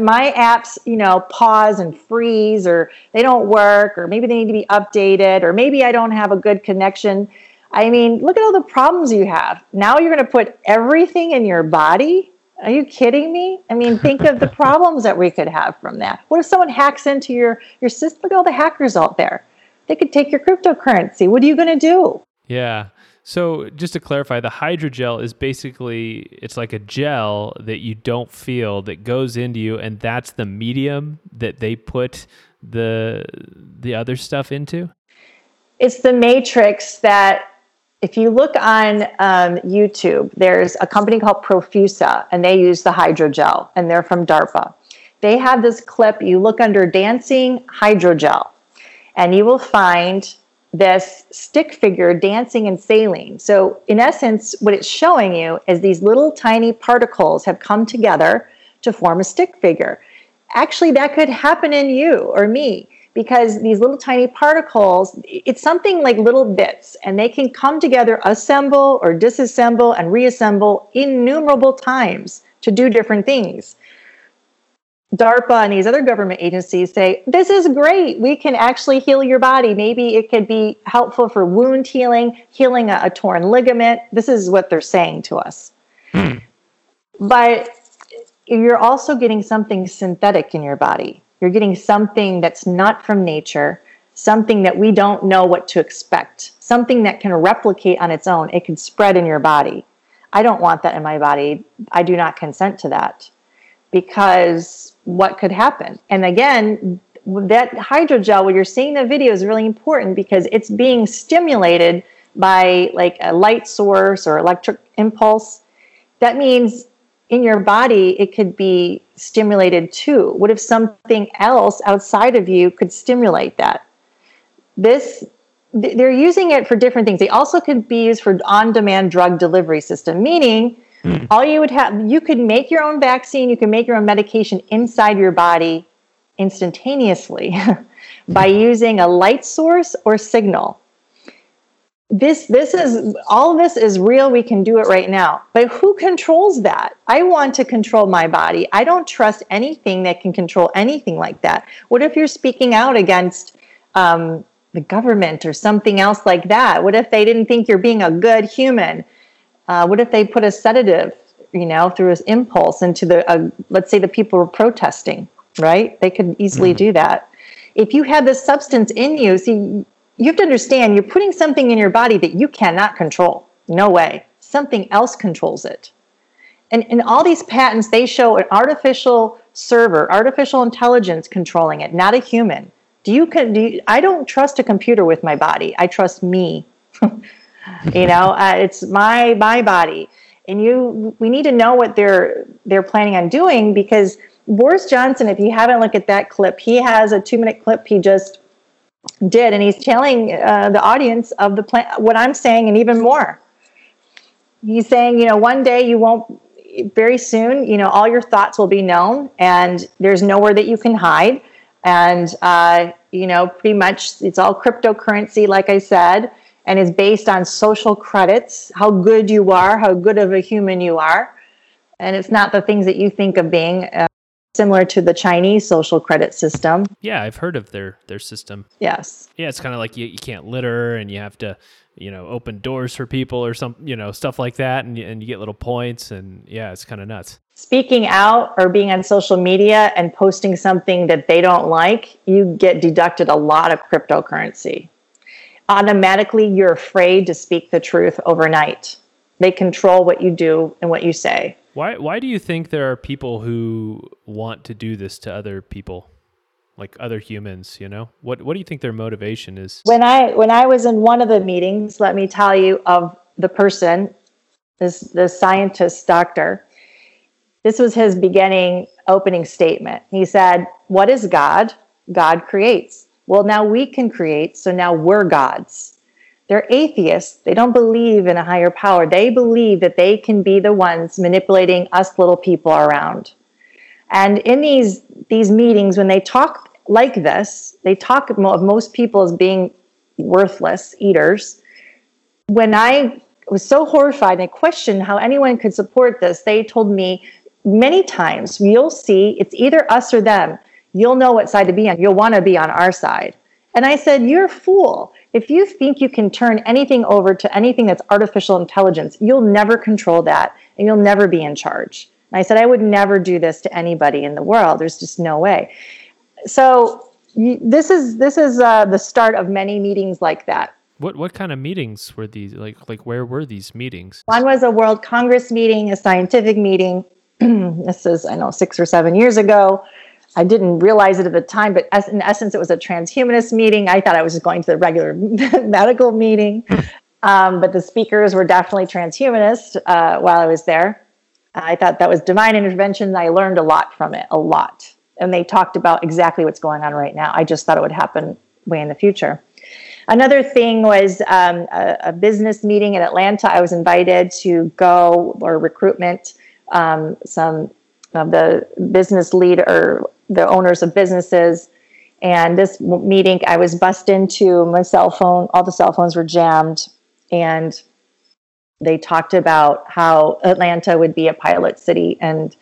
my apps you know pause and freeze or they don't work or maybe they need to be updated or maybe i don't have a good connection I mean, look at all the problems you have. Now you're going to put everything in your body? Are you kidding me? I mean, think of the problems that we could have from that. What if someone hacks into your your system? Look at all the hackers out there. They could take your cryptocurrency. What are you going to do? Yeah. So just to clarify, the hydrogel is basically it's like a gel that you don't feel that goes into you, and that's the medium that they put the the other stuff into. It's the matrix that if you look on um, YouTube, there's a company called Profusa, and they use the hydrogel, and they're from DARPA. They have this clip. You look under dancing hydrogel, and you will find this stick figure dancing and sailing. So, in essence, what it's showing you is these little tiny particles have come together to form a stick figure. Actually, that could happen in you or me because these little tiny particles, it's something like little bits, and they can come together, assemble or disassemble and reassemble innumerable times to do different things. DARPA and these other government agencies say, This is great. We can actually heal your body. Maybe it could be helpful for wound healing, healing a, a torn ligament. This is what they're saying to us. Hmm. But you're also getting something synthetic in your body. You're getting something that's not from nature, something that we don't know what to expect, something that can replicate on its own. It can spread in your body. I don't want that in my body. I do not consent to that because what could happen? And again, that hydrogel, when you're seeing the video, is really important because it's being stimulated by like a light source or electric impulse. That means in your body, it could be stimulated too. What if something else outside of you could stimulate that? This they're using it for different things. They also could be used for on-demand drug delivery system, meaning mm. all you would have you could make your own vaccine, you can make your own medication inside your body instantaneously by using a light source or signal this this is all this is real. We can do it right now. But who controls that? I want to control my body. I don't trust anything that can control anything like that. What if you're speaking out against um, the government or something else like that? What if they didn't think you're being a good human? Uh, what if they put a sedative you know through an impulse into the uh, let's say the people were protesting right? They could easily mm. do that. If you had this substance in you see you have to understand you're putting something in your body that you cannot control. No way. Something else controls it. And in all these patents, they show an artificial server, artificial intelligence controlling it, not a human. Do you, do you I don't trust a computer with my body. I trust me. you know, uh, it's my my body. And you we need to know what they're they're planning on doing because Boris Johnson, if you haven't looked at that clip, he has a two minute clip he just did, and he's telling uh, the audience of the plan what I'm saying, and even more. He's saying, you know, one day you won't. Very soon, you know, all your thoughts will be known, and there's nowhere that you can hide. And uh, you know, pretty much, it's all cryptocurrency, like I said, and is based on social credits, how good you are, how good of a human you are, and it's not the things that you think of being. Uh, similar to the Chinese social credit system. Yeah, I've heard of their their system. Yes. Yeah, it's kind of like you, you can't litter and you have to, you know, open doors for people or some, you know, stuff like that and and you get little points and yeah, it's kind of nuts. Speaking out or being on social media and posting something that they don't like, you get deducted a lot of cryptocurrency. Automatically, you're afraid to speak the truth overnight. They control what you do and what you say. Why why do you think there are people who want to do this to other people? Like other humans, you know? What what do you think their motivation is? When I when I was in one of the meetings, let me tell you of the person, this the scientist doctor. This was his beginning opening statement. He said, "What is God? God creates. Well, now we can create, so now we're gods." They're atheists. They don't believe in a higher power. They believe that they can be the ones manipulating us little people around. And in these these meetings, when they talk like this, they talk of most people as being worthless eaters. When I was so horrified and I questioned how anyone could support this, they told me many times, you'll see it's either us or them. You'll know what side to be on. You'll want to be on our side. And I said, You're a fool. If you think you can turn anything over to anything that's artificial intelligence, you'll never control that and you'll never be in charge. And I said, I would never do this to anybody in the world. There's just no way. So this is this is uh, the start of many meetings like that. What what kind of meetings were these? Like like where were these meetings? One was a World Congress meeting, a scientific meeting. this is I know six or seven years ago. I didn't realize it at the time, but as, in essence, it was a transhumanist meeting. I thought I was just going to the regular medical meeting, um, but the speakers were definitely transhumanists uh, while I was there. I thought that was divine intervention. I learned a lot from it, a lot. And they talked about exactly what's going on right now. I just thought it would happen way in the future. Another thing was um, a, a, business meeting in Atlanta. I was invited to go or recruitment um, some of the business leader the owners of businesses. And this meeting, I was bussed into my cell phone. All the cell phones were jammed, and they talked about how Atlanta would be a pilot city, and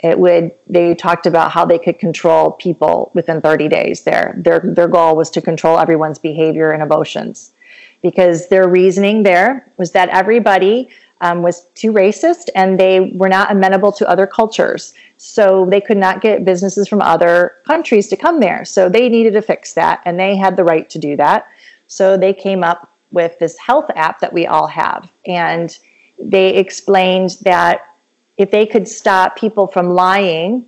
it would. They talked about how they could control people within 30 days. There, their their goal was to control everyone's behavior and emotions, because their reasoning there was that everybody um, was too racist and they were not amenable to other cultures. So they could not get businesses from other countries to come there. So they needed to fix that and they had the right to do that. So they came up with this health app that we all have. And they explained that if they could stop people from lying,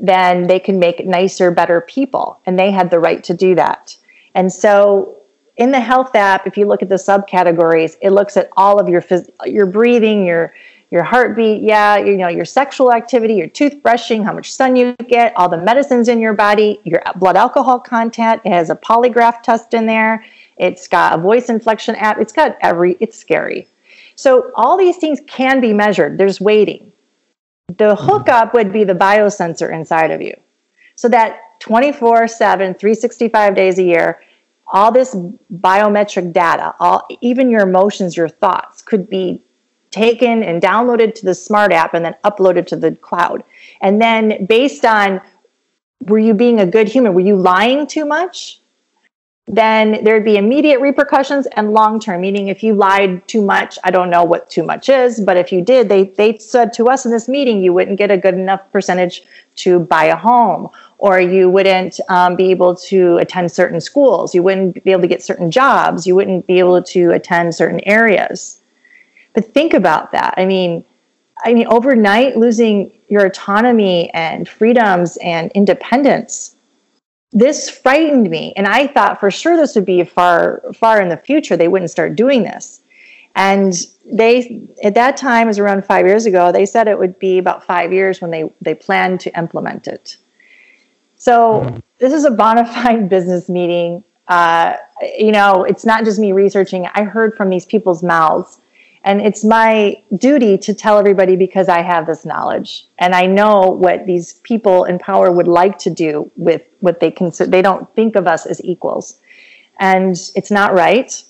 then they can make nicer, better people. And they had the right to do that. And so in the health app, if you look at the subcategories, it looks at all of your phys- your breathing, your your heartbeat, yeah, you know, your sexual activity, your toothbrushing, how much sun you get, all the medicines in your body, your blood alcohol content. It has a polygraph test in there. It's got a voice inflection app. It's got every. It's scary. So all these things can be measured. There's weighting. The hookup would be the biosensor inside of you. So that 24 7, 365 days a year, all this biometric data, all even your emotions, your thoughts could be taken and downloaded to the smart app and then uploaded to the cloud. And then based on were you being a good human? Were you lying too much? Then there'd be immediate repercussions and long term, meaning if you lied too much, I don't know what too much is, but if you did, they, they said to us in this meeting, you wouldn't get a good enough percentage to buy a home or you wouldn't um, be able to attend certain schools. You wouldn't be able to get certain jobs. You wouldn't be able to attend certain areas. But think about that. I mean, I mean, overnight losing your autonomy and freedoms and independence. This frightened me, and I thought for sure this would be far, far in the future. They wouldn't start doing this, and they at that time was around five years ago. They said it would be about five years when they they planned to implement it. So this is a bona fide business meeting. Uh, you know, it's not just me researching. I heard from these people's mouths, and it's my duty to tell everybody because I have this knowledge and I know what these people in power would like to do with what they consider. They don't think of us as equals, and it's not right.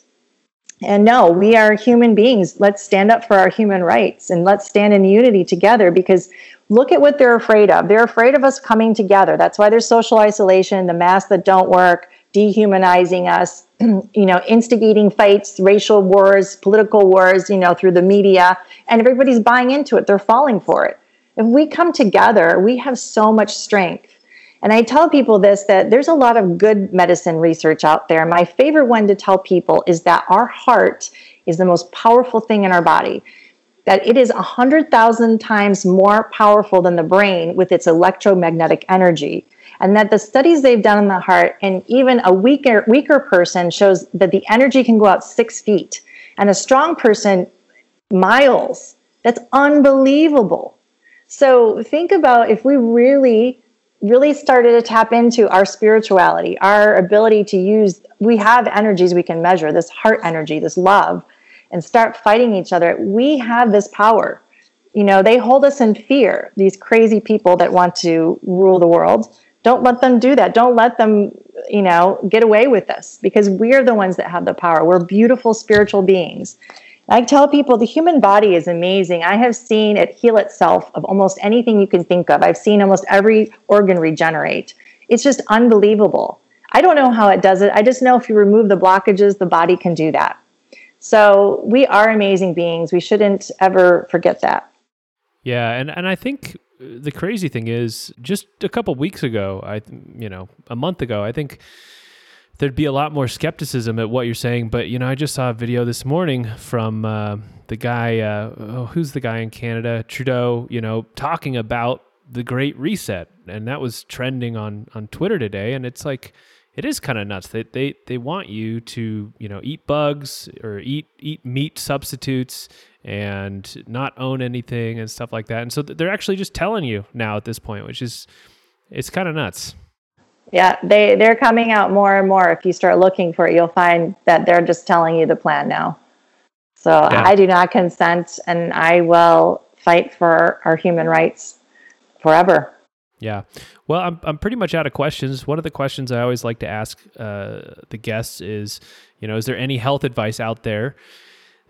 And no, we are human beings. Let's stand up for our human rights and let's stand in unity together because look at what they're afraid of. They're afraid of us coming together. That's why there's social isolation, the masks that don't work, dehumanizing us, you know, instigating fights, racial wars, political wars, you know, through the media, and everybody's buying into it. They're falling for it. If we come together, we have so much strength. And I tell people this that there's a lot of good medicine research out there. My favorite one to tell people is that our heart is the most powerful thing in our body. That it is 100,000 times more powerful than the brain with its electromagnetic energy. And that the studies they've done in the heart, and even a weaker, weaker person shows that the energy can go out six feet, and a strong person, miles. That's unbelievable. So think about if we really really started to tap into our spirituality, our ability to use, we have energies we can measure, this heart energy, this love, and start fighting each other. We have this power. You know, they hold us in fear, these crazy people that want to rule the world. Don't let them do that. Don't let them, you know, get away with this because we're the ones that have the power. We're beautiful spiritual beings. I tell people the human body is amazing. I have seen it heal itself of almost anything you can think of. I've seen almost every organ regenerate. It's just unbelievable. I don't know how it does it. I just know if you remove the blockages, the body can do that. So we are amazing beings. We shouldn't ever forget that. Yeah, and and I think the crazy thing is just a couple weeks ago, I you know, a month ago, I think there'd be a lot more skepticism at what you're saying, but you know, I just saw a video this morning from uh, the guy uh, oh, who's the guy in Canada, Trudeau, you know, talking about the great reset and that was trending on on Twitter today and it's like it is kind of nuts. That they, they they want you to you know eat bugs or eat eat meat substitutes and not own anything and stuff like that. And so they're actually just telling you now at this point which is it's kind of nuts. Yeah they they're coming out more and more. If you start looking for it you'll find that they're just telling you the plan now. So yeah. i do not consent and i will fight for our human rights forever yeah. Well, I'm I'm pretty much out of questions. One of the questions I always like to ask uh, the guests is, you know, is there any health advice out there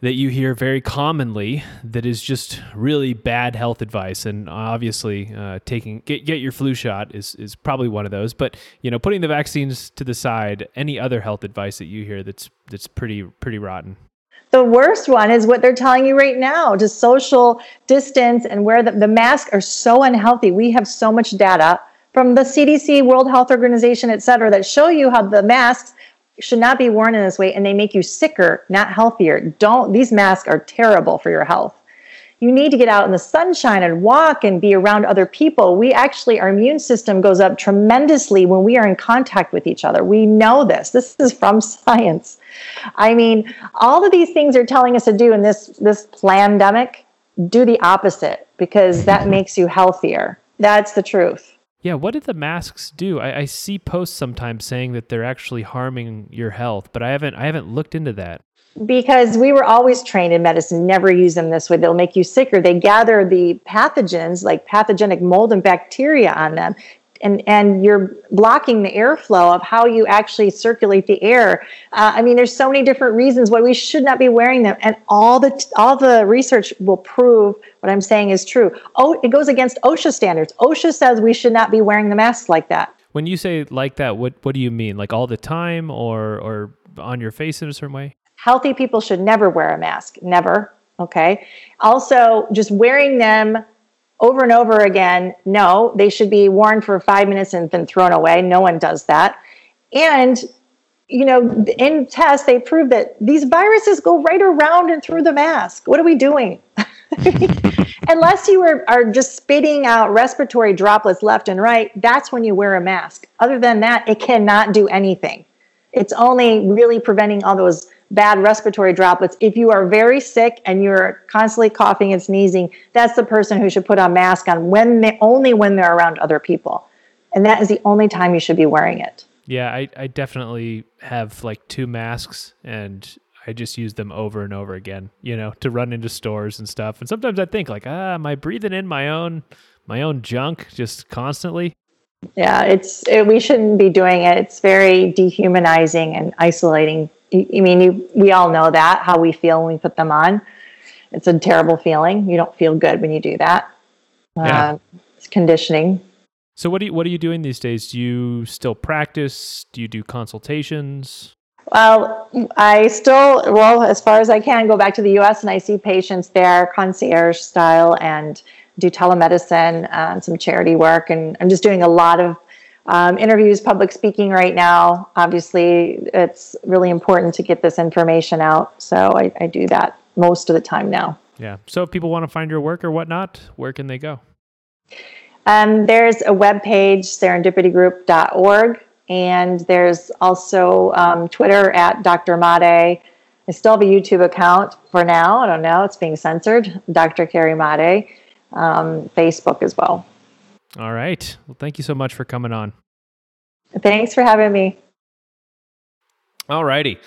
that you hear very commonly that is just really bad health advice? And obviously, uh, taking get get your flu shot is is probably one of those. But you know, putting the vaccines to the side, any other health advice that you hear that's that's pretty pretty rotten. The worst one is what they're telling you right now to social distance and wear the, the masks are so unhealthy. We have so much data from the CDC, World Health Organization, et cetera, that show you how the masks should not be worn in this way and they make you sicker, not healthier. Don't, these masks are terrible for your health you need to get out in the sunshine and walk and be around other people. We actually, our immune system goes up tremendously when we are in contact with each other. We know this. This is from science. I mean, all of these things are telling us to do in this, this pandemic, do the opposite because that makes you healthier. That's the truth. Yeah, what did the masks do? I, I, see posts sometimes saying that they're actually harming your health, but I haven't I haven't looked into that because we were always trained in medicine never use them this way. They'll make you sicker. They gather the pathogens like pathogenic mold and bacteria on them and and you're blocking the airflow of how you actually circulate the air. Uh, i mean there's so many different reasons why we should not be wearing them and all the all the research will prove what i'm saying is true. Oh it goes against osha standards. Osha says we should not be wearing the masks like that. When you say like that what what do you mean? Like all the time or or on your face in a certain way Healthy people should never wear a mask, never. Okay. Also, just wearing them over and over again, no, they should be worn for five minutes and then thrown away. No one does that. And, you know, in tests, they prove that these viruses go right around and through the mask. What are we doing? Unless you are, are just spitting out respiratory droplets left and right, that's when you wear a mask. Other than that, it cannot do anything. It's only really preventing all those bad respiratory droplets. If you are very sick and you're constantly coughing and sneezing, that's the person who should put a mask on when they only when they're around other people. And that is the only time you should be wearing it. Yeah, I, I definitely have like two masks and I just use them over and over again, you know, to run into stores and stuff. And sometimes I think like, ah, am I breathing in my own my own junk just constantly? Yeah, it's it, we shouldn't be doing it. It's very dehumanizing and isolating I mean, you, we all know that how we feel when we put them on. It's a terrible feeling. You don't feel good when you do that. Yeah. Uh, it's conditioning. So what do you, what are you doing these days? Do you still practice? Do you do consultations? Well, I still, well, as far as I can, go back to the U.S. and I see patients there, concierge style, and do telemedicine and some charity work. And I'm just doing a lot of um, interviews, public speaking right now. Obviously, it's really important to get this information out. So I, I do that most of the time now. Yeah. So if people want to find your work or whatnot, where can they go? Um, there's a web page, serendipitygroup.org, and there's also um, Twitter at Dr. Madej. I still have a YouTube account for now. I don't know; it's being censored. Dr. Carrie Madej, um, Facebook as well. All right. Well, thank you so much for coming on. Thanks for having me. All righty.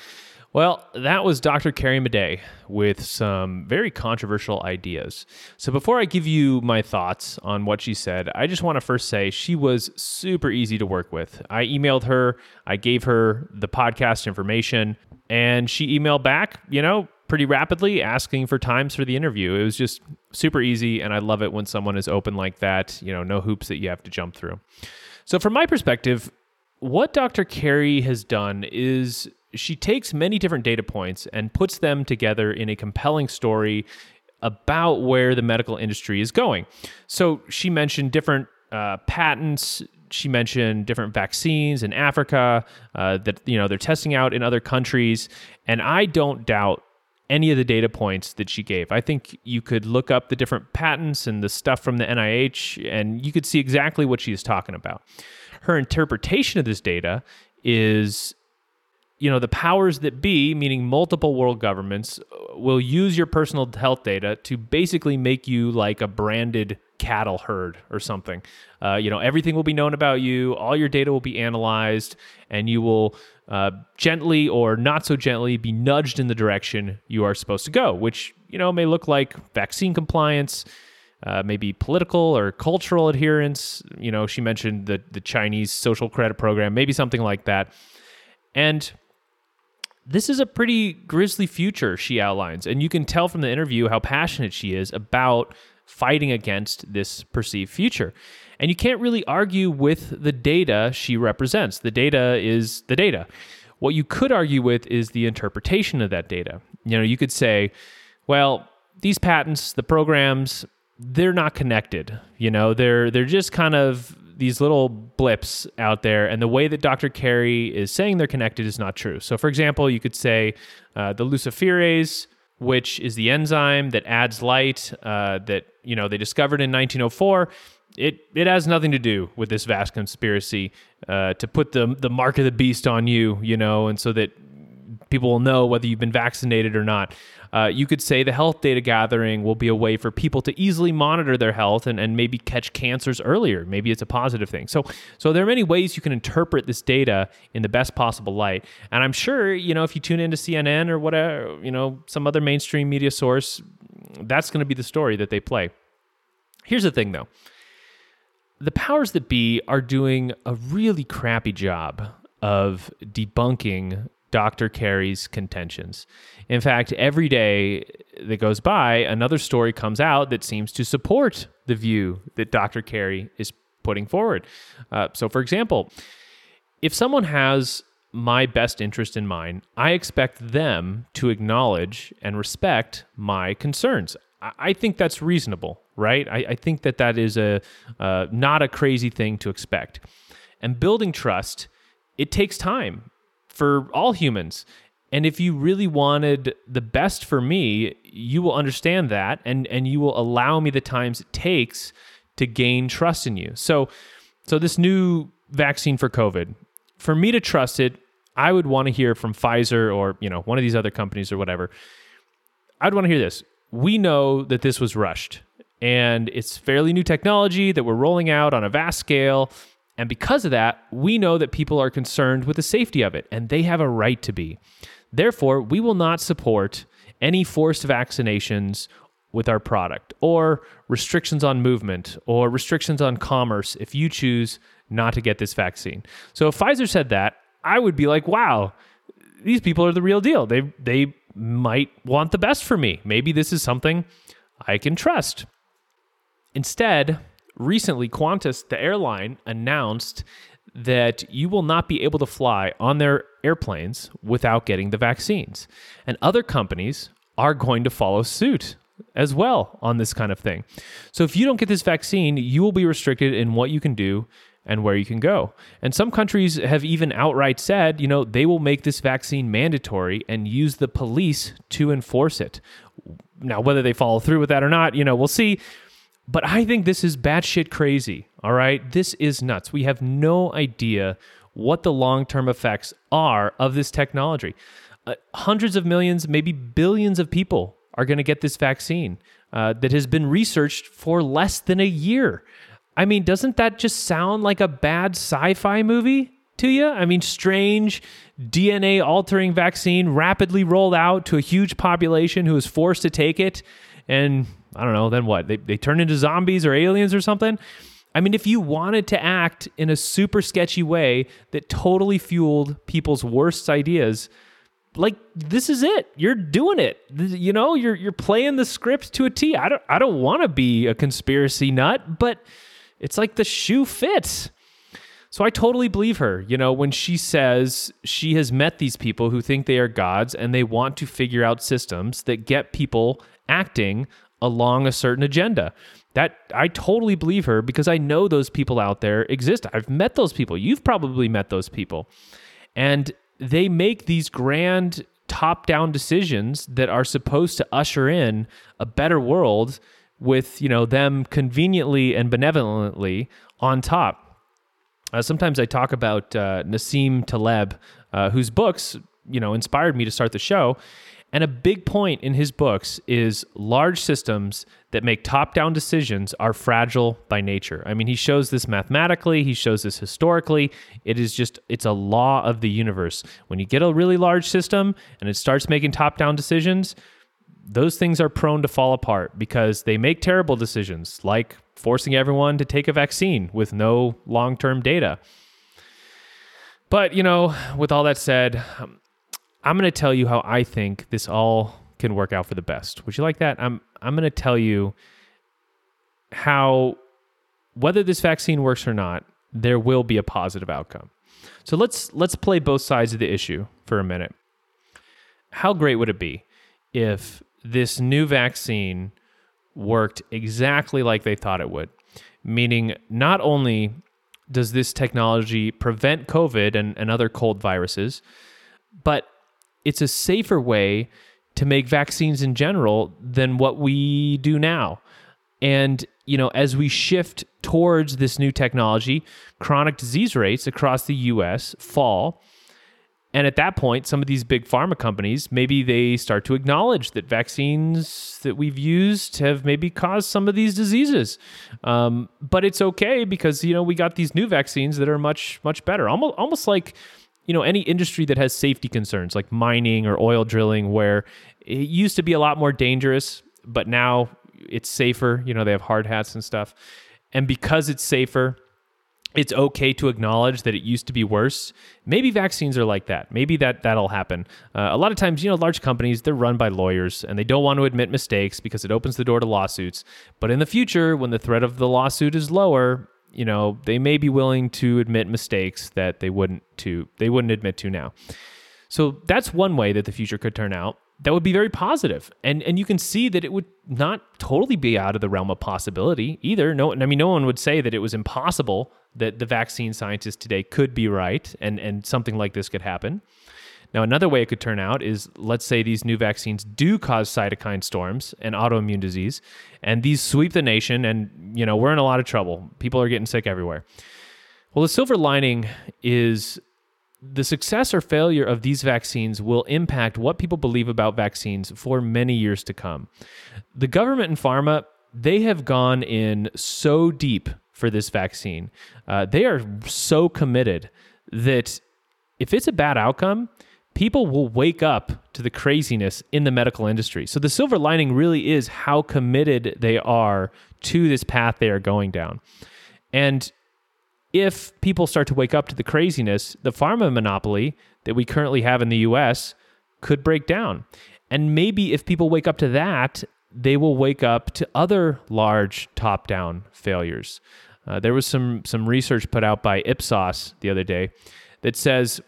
Well, that was Dr. Carrie Madej with some very controversial ideas. So, before I give you my thoughts on what she said, I just want to first say she was super easy to work with. I emailed her, I gave her the podcast information, and she emailed back, you know, pretty rapidly asking for times for the interview. It was just super easy, and I love it when someone is open like that. You know, no hoops that you have to jump through. So, from my perspective, what Dr. Carrie has done is she takes many different data points and puts them together in a compelling story about where the medical industry is going. So she mentioned different uh, patents. She mentioned different vaccines in Africa uh, that you know they're testing out in other countries, and I don't doubt any of the data points that she gave. I think you could look up the different patents and the stuff from the NIH, and you could see exactly what she's talking about. Her interpretation of this data is you know the powers that be meaning multiple world governments will use your personal health data to basically make you like a branded cattle herd or something uh, you know everything will be known about you all your data will be analyzed and you will uh, gently or not so gently be nudged in the direction you are supposed to go which you know may look like vaccine compliance uh, maybe political or cultural adherence. You know she mentioned the, the chinese social credit program maybe something like that. And this is a pretty grisly future she outlines. And you can tell from the interview how passionate she is about fighting against this perceived future and you can't really argue with the data she represents the data is the data what you could argue with is the interpretation of that data you know you could say well these patents the programs they're not connected you know they're they're just kind of these little blips out there, and the way that Dr. Carrie is saying they're connected is not true. So, for example, you could say uh, the luciferase, which is the enzyme that adds light uh, that you know they discovered in 1904. It it has nothing to do with this vast conspiracy uh, to put the the mark of the beast on you, you know, and so that people will know whether you've been vaccinated or not. Uh, you could say the health data gathering will be a way for people to easily monitor their health and, and maybe catch cancers earlier. Maybe it's a positive thing. So, so there are many ways you can interpret this data in the best possible light. And I'm sure, you know, if you tune into CNN or whatever, you know, some other mainstream media source, that's going to be the story that they play. Here's the thing though the powers that be are doing a really crappy job of debunking Dr. Carrie's contentions. In fact, every day that goes by, another story comes out that seems to support the view that Dr. Carrie is putting forward. Uh, so, for example, if someone has my best interest in mind, I expect them to acknowledge and respect my concerns. I, think that's reasonable, right? I, I, think that that is a uh, not a crazy thing to expect. And building trust, it takes time for all humans. And if you really wanted the best for me, you will understand that and and you will allow me the times it takes to gain trust in you. So so this new vaccine for COVID, for me to trust it, I would want to hear from Pfizer or, you know, one of these other companies or whatever. I'd want to hear this. We know that this was rushed and it's fairly new technology that we're rolling out on a vast scale and because of that, we know that people are concerned with the safety of it, and they have a right to be. Therefore, we will not support any forced vaccinations with our product or restrictions on movement or restrictions on commerce if you choose not to get this vaccine. So if Pfizer said that, I would be like, wow, these people are the real deal. They they might want the best for me. Maybe this is something I can trust. Instead, recently Qantas, the airline, announced that you will not be able to fly on their airplanes without getting the vaccines. And other companies are going to follow suit as well on this kind of thing. So if you don't get this vaccine, you will be restricted in what you can do and where you can go. And some countries have even outright said, you know, they will make this vaccine mandatory and use the police to enforce it. Now, whether they follow through with that or not, you know, we'll see. But I think this is batshit crazy. All right. This is nuts. We have no idea what the long term effects are of this technology. Uh, hundreds of millions, maybe billions of people are going to get this vaccine uh, that has been researched for less than a year. I mean, doesn't that just sound like a bad sci fi movie to you? I mean, strange DNA altering vaccine rapidly rolled out to a huge population who is forced to take it. And I don't know, then what? They, they turn into zombies or aliens or something? I mean, if you wanted to act in a super sketchy way that totally fueled people's worst ideas, like this is it. You're doing it. You know, you're you're playing the script to a T. I don't I don't want to be a conspiracy nut, but it's like the shoe fits. So I totally believe her, you know, when she says she has met these people who think they are gods and they want to figure out systems that get people acting along a certain agenda. That I totally believe her because I know those people out there exist. I've met those people. You've probably met those people. And they make these grand top down decisions that are supposed to usher in a better world with, you know, them conveniently and benevolently on top. Uh, sometimes I talk about uh, Nassim Taleb, uh, whose books, you know, inspired me to start the show. And a big point in his books is large systems that make top down decisions are fragile by nature. I mean, he shows this mathematically, he shows this historically. It is just, it's a law of the universe. When you get a really large system and it starts making top down decisions, those things are prone to fall apart because they make terrible decisions, like forcing everyone to take a vaccine with no long term data. But, you know, with all that said, um, I'm going to tell you how I think this all can work out for the best. Would you like that? I'm I'm going to tell you how whether this vaccine works or not, there will be a positive outcome. So let's let's play both sides of the issue for a minute. How great would it be if this new vaccine worked exactly like they thought it would? Meaning not only does this technology prevent COVID and, and other cold viruses, but it's a safer way to make vaccines in general than what we do now. And, you know, as we shift towards this new technology, chronic disease rates across the US fall. And at that point, some of these big pharma companies, maybe they start to acknowledge that vaccines that we've used have maybe caused some of these diseases. Um, but it's okay because, you know, we got these new vaccines that are much, much better. Almost, almost like, you know any industry that has safety concerns like mining or oil drilling where it used to be a lot more dangerous but now it's safer you know they have hard hats and stuff and because it's safer it's okay to acknowledge that it used to be worse. Maybe vaccines are like that. Maybe that that'll happen. Uh, a lot of times you know large companies they're run by lawyers and they don't want to admit mistakes because it opens the door to lawsuits. But in the future when the threat of the lawsuit is lower you know they may be willing to admit mistakes that they wouldn't to they wouldn't admit to now. So that's one way that the future could turn out that would be very positive. And and you can see that it would not totally be out of the realm of possibility either. No i mean no one would say that it was impossible that the vaccine scientists today could be right and and something like this could happen now, another way it could turn out is let's say these new vaccines do cause cytokine storms and autoimmune disease, and these sweep the nation, and you know we're in a lot of trouble. People are getting sick everywhere. Well, the silver lining is the success or failure of these vaccines will impact what people believe about vaccines for many years to come. The government and pharma, they have gone in so deep for this vaccine. Uh, they are so committed that if it's a bad outcome, people will wake up to the craziness in the medical industry. So the silver lining really is how committed they are to this path they are going down. And if people start to wake up to the craziness, the pharma monopoly that we currently have in the US could break down. And maybe if people wake up to that, they will wake up to other large top down failures. Uh, there was some, some research put out by Ipsos the other day that says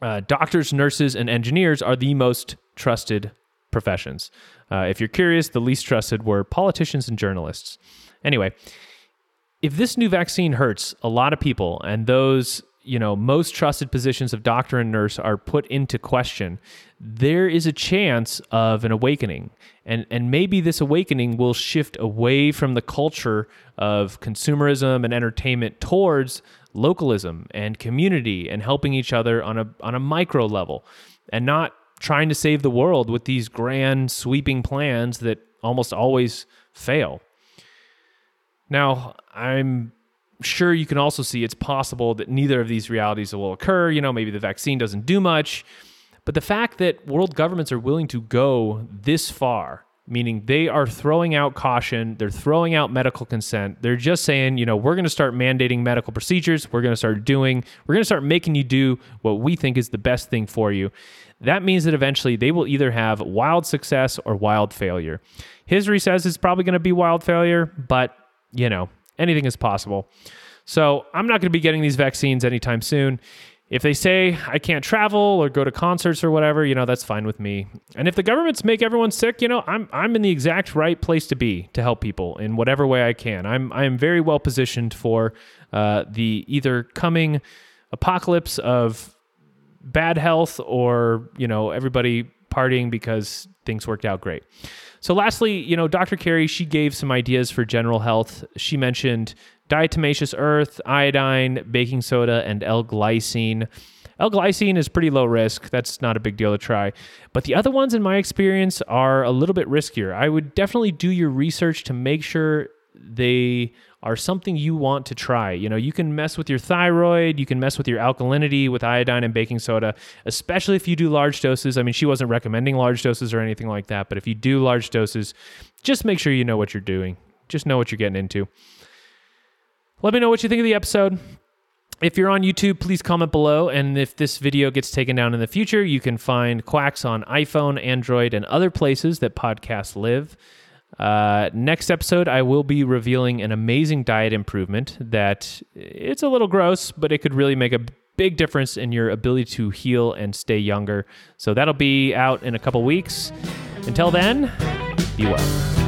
uh, doctors, nurses, and engineers are the most trusted professions. Uh, if you're curious, the least trusted were politicians and journalists. Anyway, if this new vaccine hurts a lot of people and those you know most trusted positions of doctor and nurse are put into question there is a chance of an awakening and and maybe this awakening will shift away from the culture of consumerism and entertainment towards localism and community and helping each other on a on a micro level and not trying to save the world with these grand sweeping plans that almost always fail. Now, I'm sure you can also see it's possible that neither of these realities will occur. You know, maybe the vaccine doesn't do much. But the fact that world governments are willing to go this far meaning they are throwing out caution, they're throwing out medical consent. They're just saying, you know, we're going to start mandating medical procedures, we're going to start doing, we're going to start making you do what we think is the best thing for you. That means that eventually they will either have wild success or wild failure. History says it's probably going to be wild failure, but, you know, anything is possible. So I'm not going to be getting these vaccines anytime soon. If they say I can't travel or go to concerts or whatever, you know, that's fine with me. And if the governments make everyone sick, you know, I'm I'm in the exact right place to be to help people in whatever way I can. I'm I am very well positioned for uh, the either coming apocalypse of bad health or you know everybody partying because things worked out great. So, lastly, you know, Dr. Carrie, she gave some ideas for general health. She mentioned diatomaceous earth, iodine, baking soda, and L glycine. L glycine is pretty low risk. That's not a big deal to try. But the other ones, in my experience, are a little bit riskier. I would definitely do your research to make sure they are something you want to try. You know, you can mess with your thyroid, you can mess with your alkalinity with iodine and baking soda, especially if you do large doses. I mean, she wasn't recommending large doses or anything like that, but if you do large doses, just make sure you know what you're doing. Just know what you're getting into. Let me know what you think of the episode. If you're on YouTube, please comment below. And if this video gets taken down in the future, you can find Quacks on iPhone, Android, and other places that podcasts live. Uh, next episode, I will be revealing an amazing diet improvement that it's a little gross, but it could really make a big difference in your ability to heal and stay younger. So that'll be out in a couple weeks. Until then, be well.